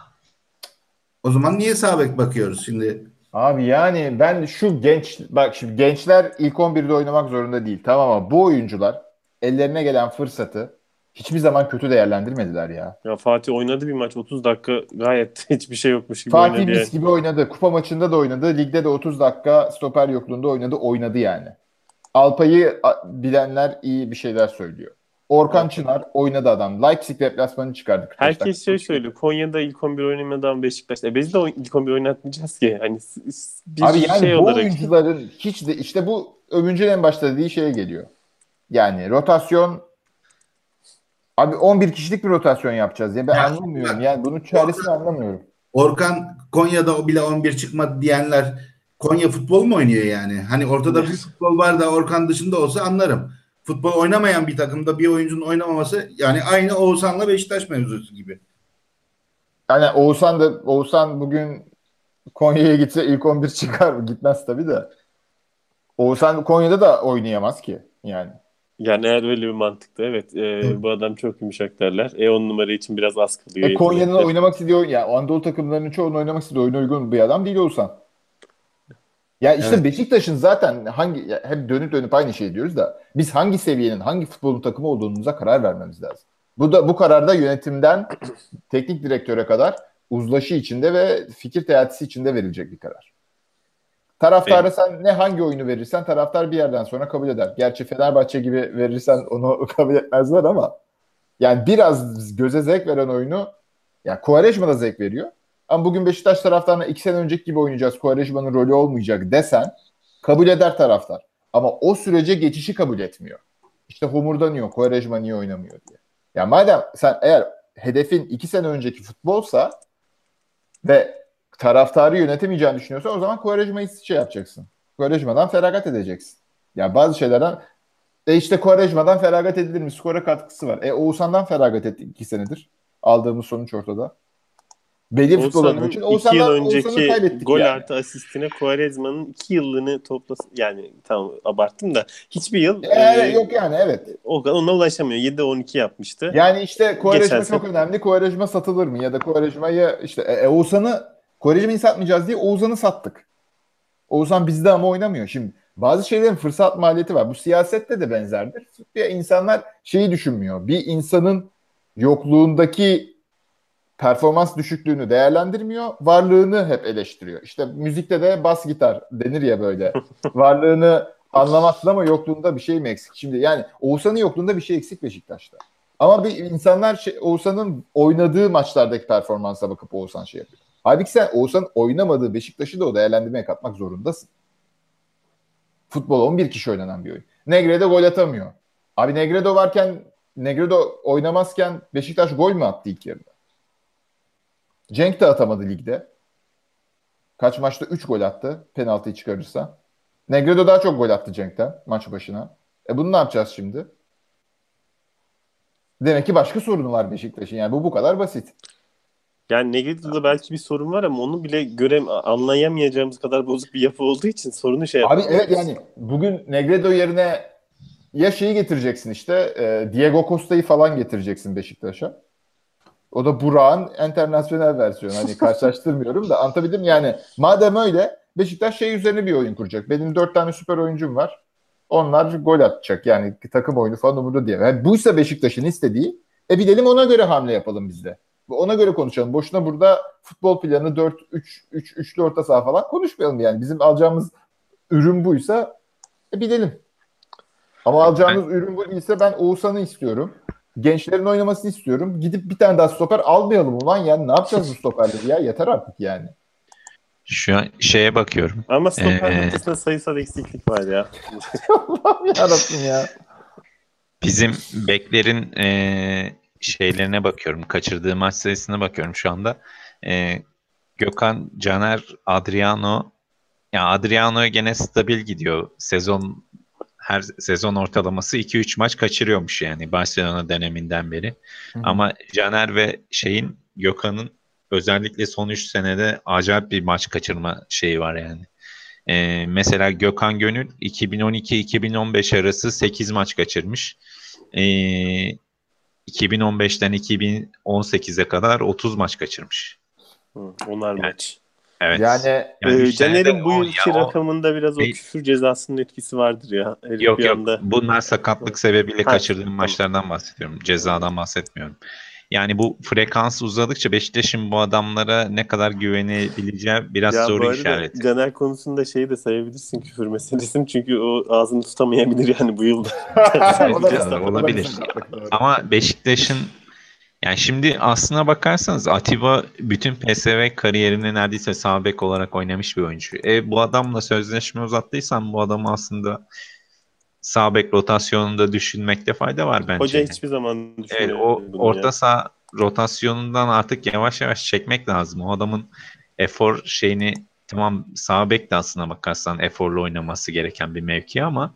o zaman niye sağ bek bakıyoruz şimdi? Abi yani ben şu genç bak şimdi gençler ilk 11'de oynamak zorunda değil. Tamam ama bu oyuncular ellerine gelen fırsatı hiçbir zaman kötü değerlendirmediler ya. Ya Fatih oynadı bir maç 30 dakika gayet hiçbir şey yokmuş gibi Fatih oynadı. mis yani. gibi oynadı. Kupa maçında da oynadı. Ligde de 30 dakika stoper yokluğunda oynadı. Oynadı yani. Alpay'ı bilenler iyi bir şeyler söylüyor. Orkan Çınar oynadı adam. Leipzig deplasmanı çıkardı. 45 Herkes şey söylüyor. Konya'da ilk 11 oynamadan Beşiktaş'ta. E biz de ilk 11 oynatmayacağız ki. Hani bir Abi yani şey bu olarak. oyuncuların hiç de işte bu Övüncü'nün en başta dediği şeye geliyor. Yani rotasyon abi 11 kişilik bir rotasyon yapacağız ya ben Ya, anlamıyorum. Yani bunun çaresini anlamıyorum. Orkan Konya'da o bile 11 çıkmadı diyenler Konya futbol mu oynuyor yani? Hani ortada bir futbol var da Orkan dışında olsa anlarım. Futbol oynamayan bir takımda bir oyuncunun oynamaması yani aynı Oğuzhan'la Beşiktaş mevzusu gibi. Yani Oğuzhan da Oğuzhan bugün Konya'ya gitse ilk 11 çıkar mı? Gitmez tabii de. Oğuzhan Konya'da da oynayamaz ki yani. Yani eğer öyle bir mantıkta evet e, bu adam çok yumuşak derler. E 10 numara için biraz az kalıyor. E, Konya'nın oynamak istediği oyun, yani Anadolu takımlarının çoğunun oynamak istediği oyuna uygun bir adam değil Oğuzhan. Ya işte Evet. Beşiktaş'ın zaten hangi hep dönüp dönüp aynı şey diyoruz da biz hangi seviyenin hangi futbolun takımı olduğumuza karar vermemiz lazım. Bu da bu kararda yönetimden teknik direktöre kadar uzlaşı içinde ve fikir teatisi içinde verilecek bir karar. Taraftara sen ne hangi oyunu verirsen taraftar bir yerden sonra kabul eder. Gerçi Fenerbahçe gibi verirsen onu kabul etmezler ama yani biraz göze zevk veren oyunu ya Quaresma da zevk veriyor. Ama bugün Beşiktaş taraftarına iki sene önceki gibi oynayacağız. Quaresma'nın rolü olmayacak desen kabul eder taraftar. Ama o sürece geçişi kabul etmiyor. İşte homurdanıyor. Quaresma niye oynamıyor diye. Ya madem sen eğer hedefin iki sene önceki futbolsa ve taraftarı yönetemeyeceğini düşünüyorsan o zaman Quaresma'yı şey yapacaksın. Quaresma'dan feragat edeceksin. Ya bazı şeylerden e işte Quaresma'dan feragat edilir mi? Skora katkısı var. E Oğuzhan'dan feragat ettik iki senedir. Aldığımız sonuç ortada. Belli futbol için yıl Oğuzhan'dan Oğuzhan'ı önceki gol yani. artı asistine Quaresma'nın iki yıllığını toplasın. Yani tamam abarttım da hiçbir yıl E, e, yok yani evet. o ona ulaşamıyor. 7-12 yapmıştı. Yani işte Quaresma çok önemli. Quaresma satılır mı? Ya da Quaresma'yı işte e, e, Oğuzhan'ı Quaresma'yı satmayacağız diye Oğuzhan'ı sattık. Oğuzhan bizde ama oynamıyor. Şimdi bazı şeylerin fırsat maliyeti var. Bu siyasette de benzerdir. Bir insanlar şeyi düşünmüyor. Bir insanın yokluğundaki performans düşüklüğünü değerlendirmiyor. Varlığını hep eleştiriyor. İşte müzikte de bas gitar denir ya böyle. Varlığını anlamazsın ama yokluğunda bir şey mi eksik? Şimdi yani Oğuzhan'ın yokluğunda bir şey eksik Beşiktaş'ta. Ama bir insanlar şey, Oğuzhan'ın oynadığı maçlardaki performansa bakıp Oğuzhan şey yapıyor. Halbuki sen Oğuzhan'ın oynamadığı Beşiktaş'ı da o değerlendirmeye katmak zorundasın. Futbol 11 kişi oynanan bir oyun. Negredo gol atamıyor. Abi Negredo varken Negredo oynamazken Beşiktaş gol mü attı ilk yarıda? Cenk de atamadı ligde. Kaç maçta 3 gol attı penaltıyı çıkarırsa. Negredo daha çok gol attı Cenk'ten maç başına. E bunu ne yapacağız şimdi? Demek ki başka sorunu var Beşiktaş'ın. Yani bu bu kadar basit. Yani Negredo'da belki bir sorun var ama onu bile göre anlayamayacağımız kadar bozuk bir yapı olduğu için sorunu şey Abi evet yani bugün Negredo yerine ya şeyi getireceksin işte e, Diego Costa'yı falan getireceksin Beşiktaş'a. O da Burak'ın internasyonel versiyonu. Hani karşılaştırmıyorum da anlatabildim yani. Madem öyle Beşiktaş şey üzerine bir oyun kuracak. Benim dört tane süper oyuncum var. Onlar gol atacak. Yani takım oyunu falan umurda diye. Yani buysa Beşiktaş'ın istediği e bilelim ona göre hamle yapalım biz de. Ona göre konuşalım. Boşuna burada futbol planı 4 3 3 üçlü orta saha falan konuşmayalım yani. Bizim alacağımız ürün buysa e, bilelim. Ama alacağımız ürün bu değilse ben Oğuzhan'ı istiyorum. Gençlerin oynamasını istiyorum. Gidip bir tane daha stoper almayalım ulan yani. Ne yapacağız bu stoperleri ya? Yeter artık yani. Şu an şeye bakıyorum. Ama stoper Ee, sayısal eksiklik var ya. Allah'ım yarabbim ya. Bizim beklerin e, şeylerine bakıyorum. Kaçırdığı maç sayısına bakıyorum şu anda. E, Gökhan, Caner, Adriano. Ya Adriano gene stabil gidiyor. Sezon her sezon ortalaması 2-3 maç kaçırıyormuş yani Barcelona döneminden beri. Hı hı. Ama Caner ve şeyin Gökhan'ın özellikle son 3 senede acayip bir maç kaçırma şeyi var yani. Ee, mesela Gökhan Gönül 2012-2015 arası 8 maç kaçırmış. Ee, 2015'ten 2018'e kadar 30 maç kaçırmış. Hı, onar Yani- maç. Evet. Yani Yani senede Caner'in bu yılki rakamında biraz o küfür cezasının etkisi vardır ya. Herif Yok yok anda- bunlar sakatlık sebebiyle Ha, kaçırdığım tamam. maçlardan bahsediyorum. Cezadan bahsetmiyorum. Yani bu frekans uzadıkça Beşiktaş'ın bu adamlara ne kadar güvenebileceği biraz ya soru işareti. Caner konusunda şeyi de sayabilirsin küfür meselesini çünkü o ağzını tutamayabilir yani bu yılda. O da- Cezadan. olabilir. Ama Beşiktaş'ın yani şimdi aslına bakarsanız Atiba bütün PSV kariyerinde neredeyse sağ bek olarak oynamış bir oyuncu. E bu adamla sözleşme uzattıysan bu adamı aslında sağ bek rotasyonunda düşünmekte fayda var bence. Hoca hiçbir zaman Evet, düşünmüyor. o bunu orta ya. saha rotasyonundan artık yavaş yavaş çekmek lazım. O adamın efor şeyini tamam sağ bek de aslına bakarsan eforlu oynaması gereken bir mevki ama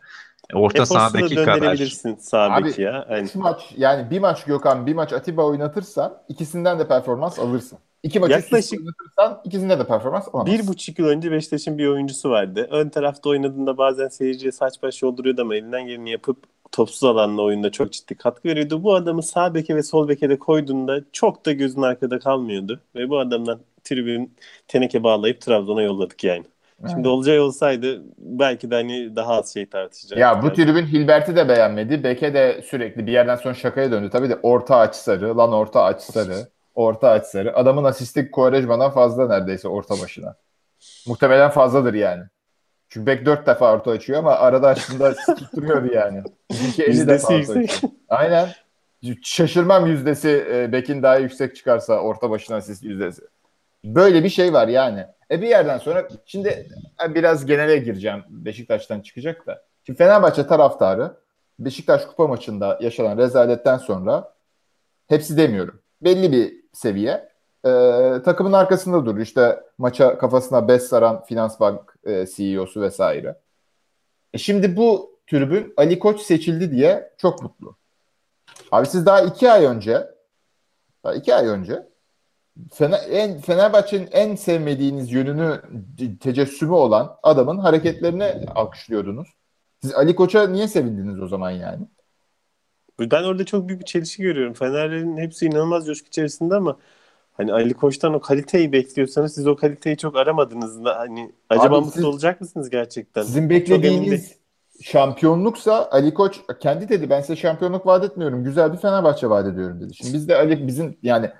orta da sahadaki kadar döndürebilirsin sağ Abi, ya. Yani, İki maç yani bir maç Gökhan bir maç Atiba oynatırsan ikisinden de performans alırsın. İki maçı Yaklaşık- oynatırsan ikisinde de performans alamazsın. bir buçuk yıl önce Beşiktaş'ın bir oyuncusu vardı. Ön tarafta oynadığında bazen seyirciye saç baş yolduruyordu ama elinden geleni yapıp topsuz alanla oyunda çok ciddi katkı veriyordu. Bu adamı sağ beke ve sol beke de koyduğunda çok da gözün arkada kalmıyordu. Ve bu adamdan tribün teneke bağlayıp Trabzon'a yolladık yani. Şimdi Olcay olsaydı belki de hani daha az şey tartışacaktık. Ya bu tribün Hilbert'i de beğenmedi. Beke de sürekli bir yerden sonra şakaya döndü. Tabii de orta aç sarı. Lan orta aç sarı. Orta aç sarı. Adamın asisti Quaresma'dan fazla neredeyse orta başına. Muhtemelen fazladır yani. Çünkü Bek dört defa orta açıyor ama arada açtığında tutturuyordu yani. Bizimki 50 Yüzdesi defa orta yüksek. açıyor. Aynen. Şaşırmam yüzdesi e, Bek'in daha yüksek çıkarsa orta başına asist yüzdesi. Böyle bir şey var yani. E bir yerden sonra şimdi e, biraz genele gireceğim. Beşiktaş'tan çıkacak da. Şimdi Fenerbahçe taraftarı Beşiktaş kupa maçında yaşanan rezaletten sonra hepsi demiyorum. Belli bir seviye e, takımın arkasında durur. İşte maça kafasına bez saran Finansbank e, CEO'su vesaire. E şimdi bu tribün Ali Koç seçildi diye çok mutlu. Abi siz daha iki ay önce daha iki ay önce Fener, en, Fenerbahçe'nin en sevmediğiniz yönünü tecessümü olan adamın hareketlerini alkışlıyordunuz. Siz Ali Koç'a niye sevindiniz o zaman yani? Ben orada çok büyük bir çelişki görüyorum. Fenerlerin hepsi inanılmaz coşku içerisinde ama hani Ali Koç'tan o kaliteyi bekliyorsanız siz o kaliteyi çok aramadınız. da Hani acaba Abi mutlu siz- olacak mısınız gerçekten? Sizin beklediğiniz şampiyonluksa Ali Koç kendi dedi ben size şampiyonluk vaat etmiyorum. Güzel bir Fenerbahçe vaat ediyorum dedi. Şimdi biz de Ali bizim yani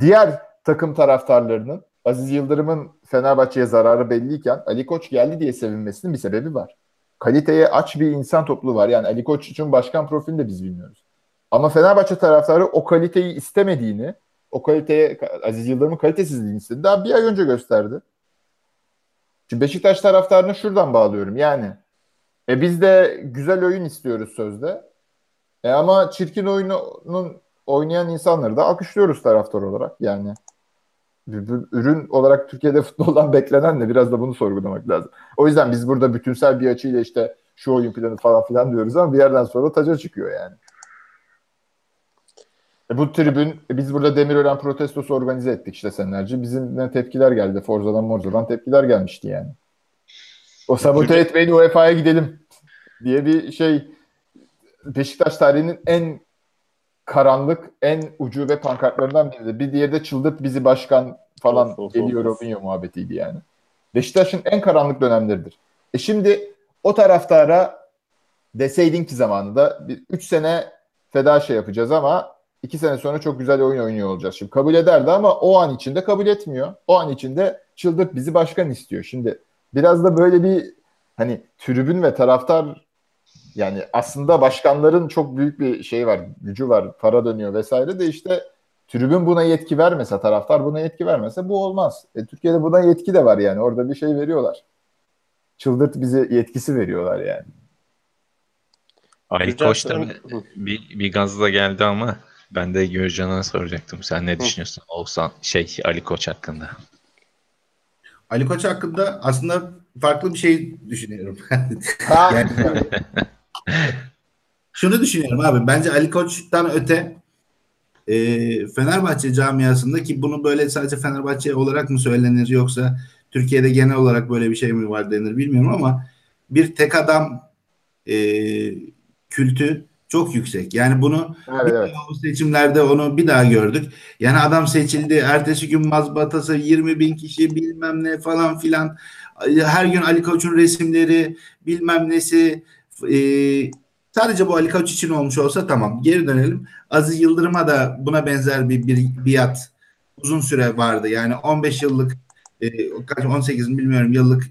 diğer takım taraftarlarının Aziz Yıldırım'ın Fenerbahçe'ye zararı belliyken Ali Koç geldi diye sevinmesinin bir sebebi var. Kaliteye aç bir insan topluluğu var. Yani Ali Koç için başkan profilini de biz bilmiyoruz. Ama Fenerbahçe taraftarı o kaliteyi istemediğini, o kaliteye Aziz Yıldırım'ın kalitesizliğini istedi. Daha bir ay önce gösterdi. Şimdi Beşiktaş taraftarını şuradan bağlıyorum. Yani e biz de güzel oyun istiyoruz sözde. E ama çirkin oyunun oynayan insanları da alkışlıyoruz taraftar olarak. Yani ürün olarak Türkiye'de futboldan beklenen ne? Biraz da bunu sorgulamak lazım. O yüzden biz burada bütünsel bir açıyla işte şu oyun planı falan filan diyoruz ama bir yerden sonra taca çıkıyor yani. E bu tribün, e biz burada Demirören protestosu organize ettik işte senelerce. Bizim ne tepkiler geldi. Forza'dan Morza'dan tepkiler gelmişti yani. O sabote etmeyin UEFA'ya gidelim diye bir şey Beşiktaş tarihinin en karanlık, en ucube pankartlarından biri. Bir diğeri de çıldırt bizi başkan falan Of, of, geliyor. Robinho muhabbetiydi yani. Beşiktaş'ın en karanlık dönemleridir. E şimdi o taraftara deseydin ki zamanında 3 sene feda şey yapacağız ama 2 sene sonra çok güzel oyun oynuyor olacağız. Şimdi kabul ederdi ama o an içinde kabul etmiyor. O an içinde çıldırt bizi başkan istiyor. Şimdi biraz da böyle bir hani tribün ve taraftar yani aslında başkanların çok büyük bir şey var, gücü var, para dönüyor vesaire de işte tribün buna yetki vermese, taraftar buna yetki vermese bu olmaz. E, Türkiye'de buna yetki de var yani. Orada bir şey veriyorlar. Çıldırt bize yetkisi veriyorlar yani. Ali Koç da bir, bir gazla geldi ama ben de Gürcan'a soracaktım. Sen ne düşünüyorsun Oğuzhan şey Ali Koç hakkında? Ali Koç hakkında aslında farklı bir şey düşünüyorum. Yani- Şunu düşünüyorum abi. Bence Ali Koç'tan öte e, Fenerbahçe camiasında ki bunu böyle sadece Fenerbahçe olarak mı söylenir yoksa Türkiye'de genel olarak böyle bir şey mi var denir bilmiyorum ama bir tek adam e, kültü çok yüksek. Yani bunu Evet, evet. seçimlerde onu bir daha gördük. Yani adam seçildi. Ertesi gün mazbatası 20 bin kişi bilmem ne falan filan. Her gün Ali Koç'un resimleri bilmem nesi. E, sadece bu Ali Koç için olmuş olsa tamam. Geri dönelim. Aziz Yıldırım'a da buna benzer bir, bir biat uzun süre vardı. Yani 15 yıllık e, kaç 18 mi bilmiyorum yıllık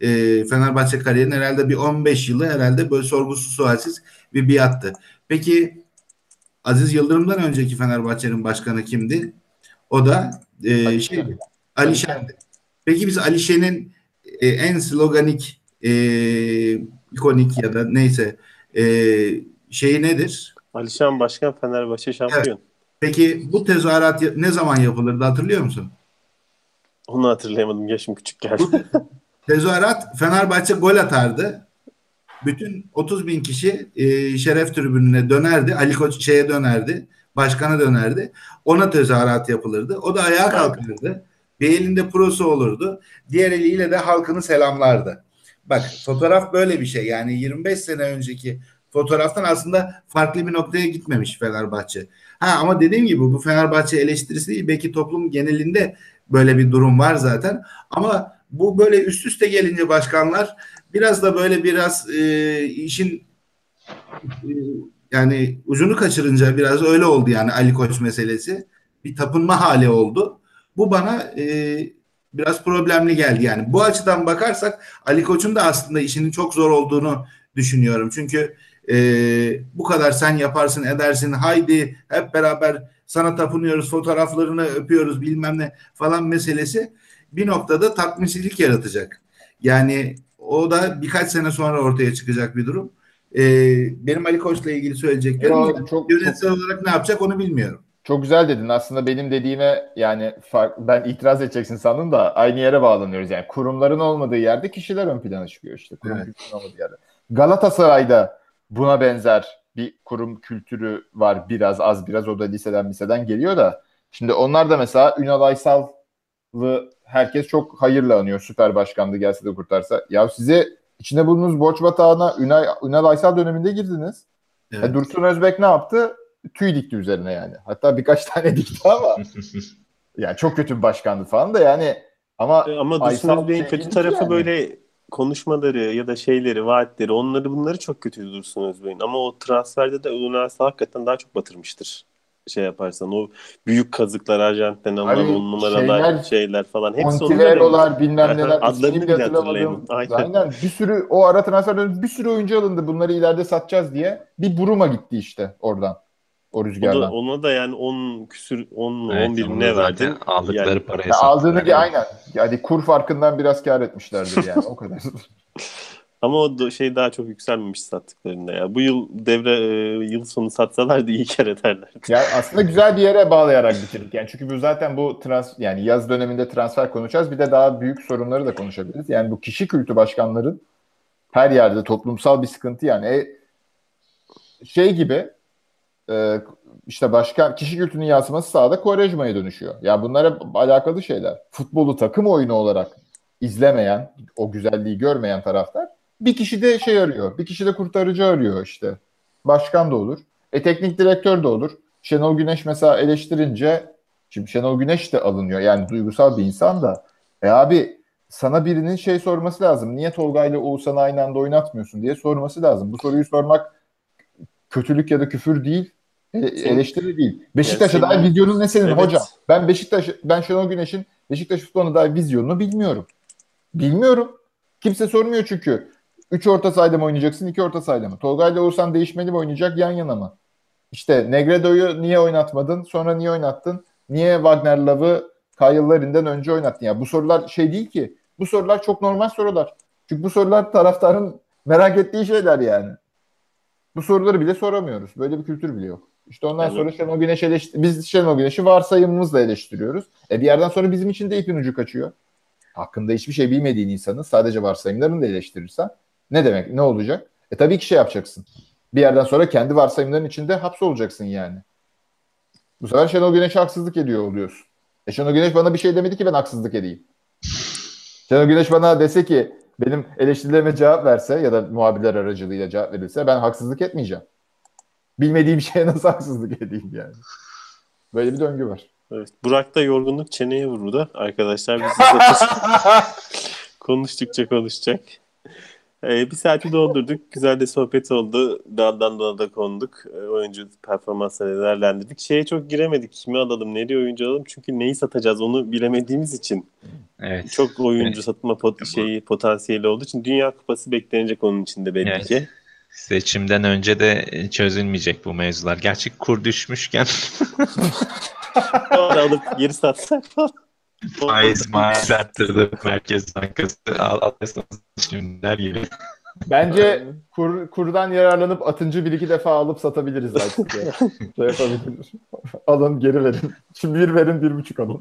e, Fenerbahçe kariyerinin herhalde bir 15 yılı herhalde böyle sorgusuz sualsiz bir biattı. Peki Aziz Yıldırım'dan önceki Fenerbahçe'nin başkanı kimdi? O da e, şey, Şen. Ali Şen'di. Peki biz Ali Şen'in e, en sloganik e, ikonik ya da neyse e, şeyi nedir? Alişan Başkan Fenerbahçe şampiyon. Peki bu tezahürat ne zaman yapılırdı hatırlıyor musun? Onu hatırlayamadım. Yaşım küçük geldi. Tezahürat Fenerbahçe gol atardı. Bütün 30 bin kişi e, şeref tribününe dönerdi. Ali Koç şeye dönerdi. Başkana dönerdi. Ona tezahürat yapılırdı. O da ayağa kalkardı. Bir elinde prosu olurdu. Diğer eliyle de halkını selamlardı. Bak fotoğraf böyle bir şey. Yani 25 sene önceki fotoğraftan aslında farklı bir noktaya gitmemiş Fenerbahçe. Ha ama dediğim gibi bu Fenerbahçe eleştirisi değil. Belki toplum genelinde böyle bir durum var zaten. Ama bu böyle üst üste gelince başkanlar biraz da böyle biraz e, işin e, yani ucunu kaçırınca biraz öyle oldu yani Ali Koç meselesi. Bir tapınma hali oldu. Bu bana e, biraz problemli geldi yani. Bu açıdan bakarsak Ali Koç'un da aslında işinin çok zor olduğunu düşünüyorum. Çünkü e, bu kadar sen yaparsın edersin haydi hep beraber sana tapınıyoruz fotoğraflarını öpüyoruz bilmem ne falan meselesi bir noktada tatminsizlik yaratacak. Yani o da birkaç sene sonra ortaya çıkacak bir durum. Ee, benim Ali Koç'la ilgili söyleyeceklerim yani çok- çok- yönetsel olarak ne yapacak onu bilmiyorum. Çok güzel dedin. Aslında benim dediğime yani fark, ben itiraz edeceksin sandım da aynı yere bağlanıyoruz. Yani kurumların olmadığı yerde kişiler ön plana çıkıyor işte. Kurum Evet. olmadığı yerde. Galatasaray'da buna benzer bir kurum kültürü var biraz az biraz o da liseden liseden geliyor da. Şimdi onlar da mesela Ünal Aysal'ı herkes çok hayırla anıyor. Süper başkandı gelse de kurtarsa. Ya size içinde bulunduğunuz borç batağına Ünal, Ünal Aysal döneminde girdiniz. Evet. E, Dursun Özbek ne yaptı? Tüy dikti üzerine yani. Hatta birkaç tane dikti ama yani çok kötü bir başkandı falan da yani ama E, Ama Dursun şey kötü tarafı yani. böyle konuşmaları ya da şeyleri, vaatleri onları bunları çok kötüydü Dursun Özbey'in. Ama o transferde de Ünal hakikaten daha çok batırmıştır. Şey yaparsan o büyük kazıklar Arjantin'den alınan on numaralar şeyler, şeyler falan hepsi Montivero'lar bilmem neler Adlarını bile hatırlayamadım. Aynen. Aynen. Bir sürü o ara transfer döneminde bir sürü oyuncu alındı. Bunları ileride satacağız diye. Bir Buruma gitti işte oradan. O O rüzgardan. da, ona da yani 10 küsür 10 mu Evet, 11 onu ne verdin? aldıkları Yani- paraya Ya aldığını sattılar. aynen. Yani kur farkından biraz kar etmişlerdir yani o kadar. Ama o da şey daha çok yükselmemiş sattıklarında ya. Bu yıl devre e, yıl sonu satsalardı iyi kar ederlerdi. Yani aslında güzel bir yere bağlayarak bitirdik. Yani çünkü bu zaten bu trans yani yaz döneminde transfer konuşacağız. Bir de daha büyük sorunları da konuşabiliriz. Yani bu kişi kültü başkanların her yerde toplumsal bir sıkıntı yani. E, şey gibi e, işte başkan kişi kültünün yansıması sahada Quaresma'ya dönüşüyor. Ya bunlar hep alakalı şeyler. Futbolu takım oyunu olarak izlemeyen, o güzelliği görmeyen taraftar bir kişi de şey arıyor. Bir kişi de kurtarıcı arıyor işte. Başkan da olur. E teknik direktör de olur. Şenol Güneş mesela eleştirince şimdi Şenol Güneş de alınıyor. Yani duygusal bir insan da. E abi sana birinin şey sorması lazım. Niye Tolga ile Oğuzhan'ı aynı anda oynatmıyorsun diye sorması lazım. Bu soruyu sormak kötülük ya da küfür değil. E- eleştiri değil. Beşiktaş'a dair vizyonun ne senin Evet. hocam? Ben Beşiktaş ben Şenol Güneş'in Beşiktaş futboluna dair vizyonunu bilmiyorum. Bilmiyorum. Kimse sormuyor çünkü. Üç orta sahada mı oynayacaksın, iki orta sahada mı? Tolga ile Oğuzhan değişmeli mi oynayacak, yan yana mı? İşte Negredo'yu niye oynatmadın, sonra niye oynattın? Niye Wagner Love'ı Kyle Larin'den önce oynattın? Ya bu sorular şey değil ki. Bu sorular çok normal sorular. Çünkü bu sorular taraftarın merak ettiği şeyler yani. Bu soruları bile soramıyoruz. Böyle bir kültür bile yok. İşte ondan Evet. sonra Şenol Güneş eleştir biz Şenol Güneş'i varsayımımızla eleştiriyoruz. E bir yerden sonra bizim için de ipin ucu kaçıyor. Hakkında hiçbir şey bilmediğin insanı sadece varsayımlarını da eleştirirsen ne demek? Ne olacak? E tabii ki şey yapacaksın. Bir yerden sonra kendi varsayımların içinde hapsolacaksın yani. Bu sefer Şenol Güneş'e haksızlık ediyor oluyorsun. E Şenol Güneş bana bir şey demedi ki ben haksızlık edeyim. Şenol Güneş bana dese ki benim eleştirilerime cevap verse ya da muhabirler aracılığıyla cevap verirse ben haksızlık etmeyeceğim. Bilmediğim şeye nasıl haksızlık edeyim yani. Böyle bir döngü var. Evet. Burak da yorgunluk çeneye vurdu. Arkadaşlar biz konuştukça konuşacak. Ee, bir saati doldurduk. Güzel de sohbet oldu. Daldan dala da konduk. Ee, oyuncu performanslarını değerlendirdik. Şeye çok giremedik. Kimi alalım, nereye oyuncu alalım? Çünkü neyi satacağız onu bilemediğimiz için. Evet. Çok oyuncu satma pot şeyi potansiyeli olduğu için Dünya Kupası beklenecek onun için de belli Evet. Seçimden önce de çözülmeyecek bu mevzular. Gerçi kur düşmüşken Sonra alıp geri satsak faiz maiz arttırdı Merkez Bankası. Al, alırsanız şimdiler gibi. Bence kur, kurdan yararlanıp atıncı bir iki defa alıp satabiliriz artık. ya. şey yapabilir. Alın geri verin. Şimdi bir verin bir buçuk alın.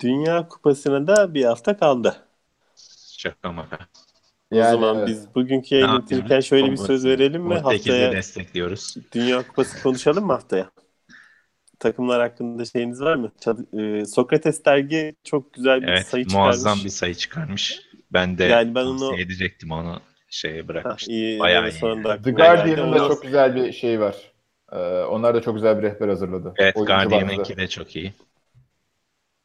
Dünya Kupası'na da bir hafta kaldı. Şaka maka. O Yani zaman evet. biz bugünkü yayını bitirirken şöyle bir söz verelim mi? Haftaya destekliyoruz. Dünya Kupası konuşalım mı haftaya? Takımlar hakkında şeyiniz var mı? Çad- e, Sokrates dergi çok güzel bir Evet, sayı çıkarmış. muazzam bir sayı çıkarmış. Ben de Yani ben onu- edecektim onu şeye Hah, bırakmıştım. iyi, Bayağı iyi. sonunda The. Guardian'ın da çok güzel bir şey var. Ee, onlar da çok güzel bir rehber hazırladı. Evet, Oyuncu Guardian'ınki de çok iyi.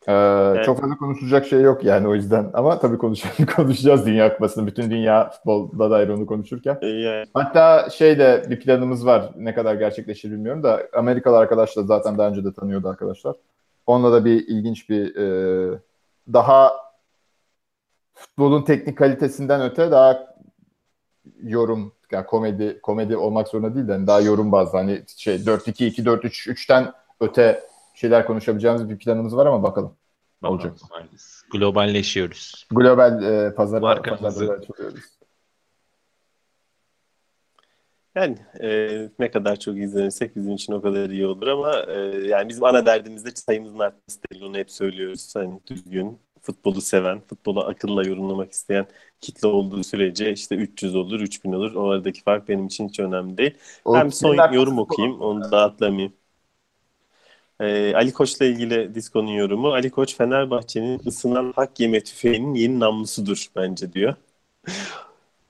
Ee, Çok fazla konuşulacak şey yok yani o yüzden. Ama tabii konuşacağız, konuşacağız Dünya Kupası'nı. Bütün dünya futbolda dair onu konuşurken. E, yani, Hatta şey de bir planımız var. Ne kadar gerçekleşir bilmiyorum da Amerikalı arkadaşlar zaten daha önce de tanıyordu arkadaşlar. Onunla da bir ilginç bir e, daha futbolun teknik kalitesinden öte daha yorum yani komedi komedi olmak zorunda değil de hani daha yorum bazlı hani şey 4-2-2 4-3 3'ten öte şeyler konuşabileceğimiz bir planımız var ama bakalım. Olacak. Bakalım, Globalleşiyoruz. Global e, pazara pazarlara açılıyoruz. yani e, ne kadar çok izlenirsek bizim için o kadar iyi olur ama e, yani bizim ana derdimiz de sayımızın artması değil. Onu hep söylüyoruz. Hani düzgün, futbolu seven, futbolu akılla yorumlamak isteyen kitle olduğu sürece işte 300 olur, 3000 olur. O aradaki fark benim için hiç önemli değil. O Ben son yorum okuyayım. Onu da atlamayayım. Ee, Ali Koç'la ilgili Disko'nun yorumu. Ali Koç Fenerbahçe'nin ısınan hak yeme tüfeğinin yeni namlusudur bence diyor.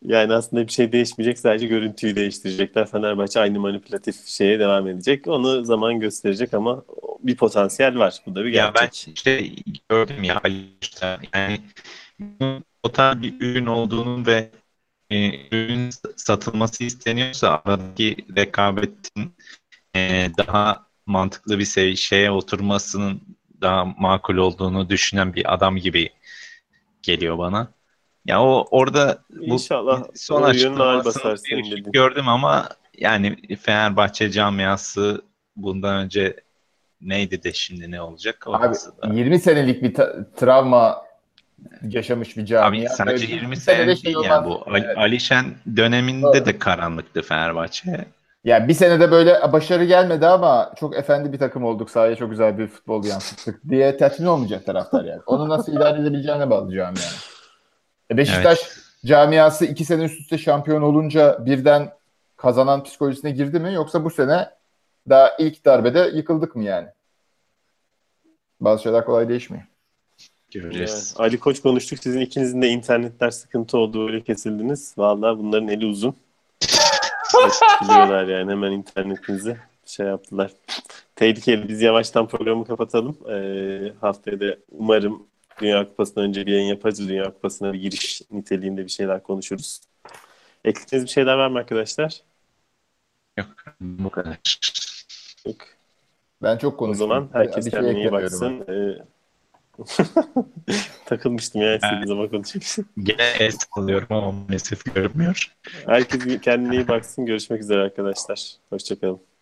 Yani aslında bir şey değişmeyecek. Sadece görüntüyü değiştirecekler. Fenerbahçe aynı manipülatif şeye devam edecek. Onu zaman gösterecek ama bir potansiyel var. Bu da bir Ya ben gerçek. işte gördüm ya işte yani bunun o tarz bir ürün olduğunu ve e, ürün satılması isteniyorsa aradaki rekabetin e, daha mantıklı bir sev- şeye oturmasının daha makul olduğunu düşünen bir adam gibi geliyor bana. Ya o orada bu İnşallah son açıklamasını bir gördüm ama yani Fenerbahçe camiası bundan önce neydi de şimdi ne olacak? Abi Orası da. 20 senelik bir ta- travma yaşamış bir Abi camia. sadece Böyle 20 bir sene şey değil yani bu. Ali- Evet. Alişen döneminde Doğru. de karanlıktı Fenerbahçe. Yani bir senede böyle başarı gelmedi ama çok efendi bir takım olduk. Sahaya çok güzel bir futbol yansıttık diye tatmin olmayacak taraftar yani. Onu nasıl idare edebileceğine bağlı yani. E Beşiktaş camiası iki sene üst üste şampiyon olunca birden kazanan psikolojisine girdi mi? Yoksa bu sene daha ilk darbede yıkıldık mı yani? Bazı şeyler kolay değişmiyor. Göreceğiz. Yani Ali Koç konuştuk. Sizin ikinizin de internetler sıkıntı oldu. Öyle kesildiniz. Vallahi bunların eli uzun. Biliyorlar yani hemen internetinizi şey yaptılar. Tehlikeli. Biz yavaştan programı kapatalım. Ee, haftaya da umarım Dünya Kupası'ndan önce bir yayın yaparız. Dünya Kupası'na bir giriş niteliğinde bir şeyler konuşuruz. Ekleyeceğiniz bir şeyler var mı arkadaşlar? Yok bu kadar. Yok. Ben çok O konuştum. zaman herkes Bir şey kendine iyi baksın. Ee, Takılmıştım ya istediğim zaman konuşayım. Gene el sallıyorum ama maalesef görünmüyor. Herkes kendine iyi baksın. Görüşmek üzere arkadaşlar. Hoşçakalın.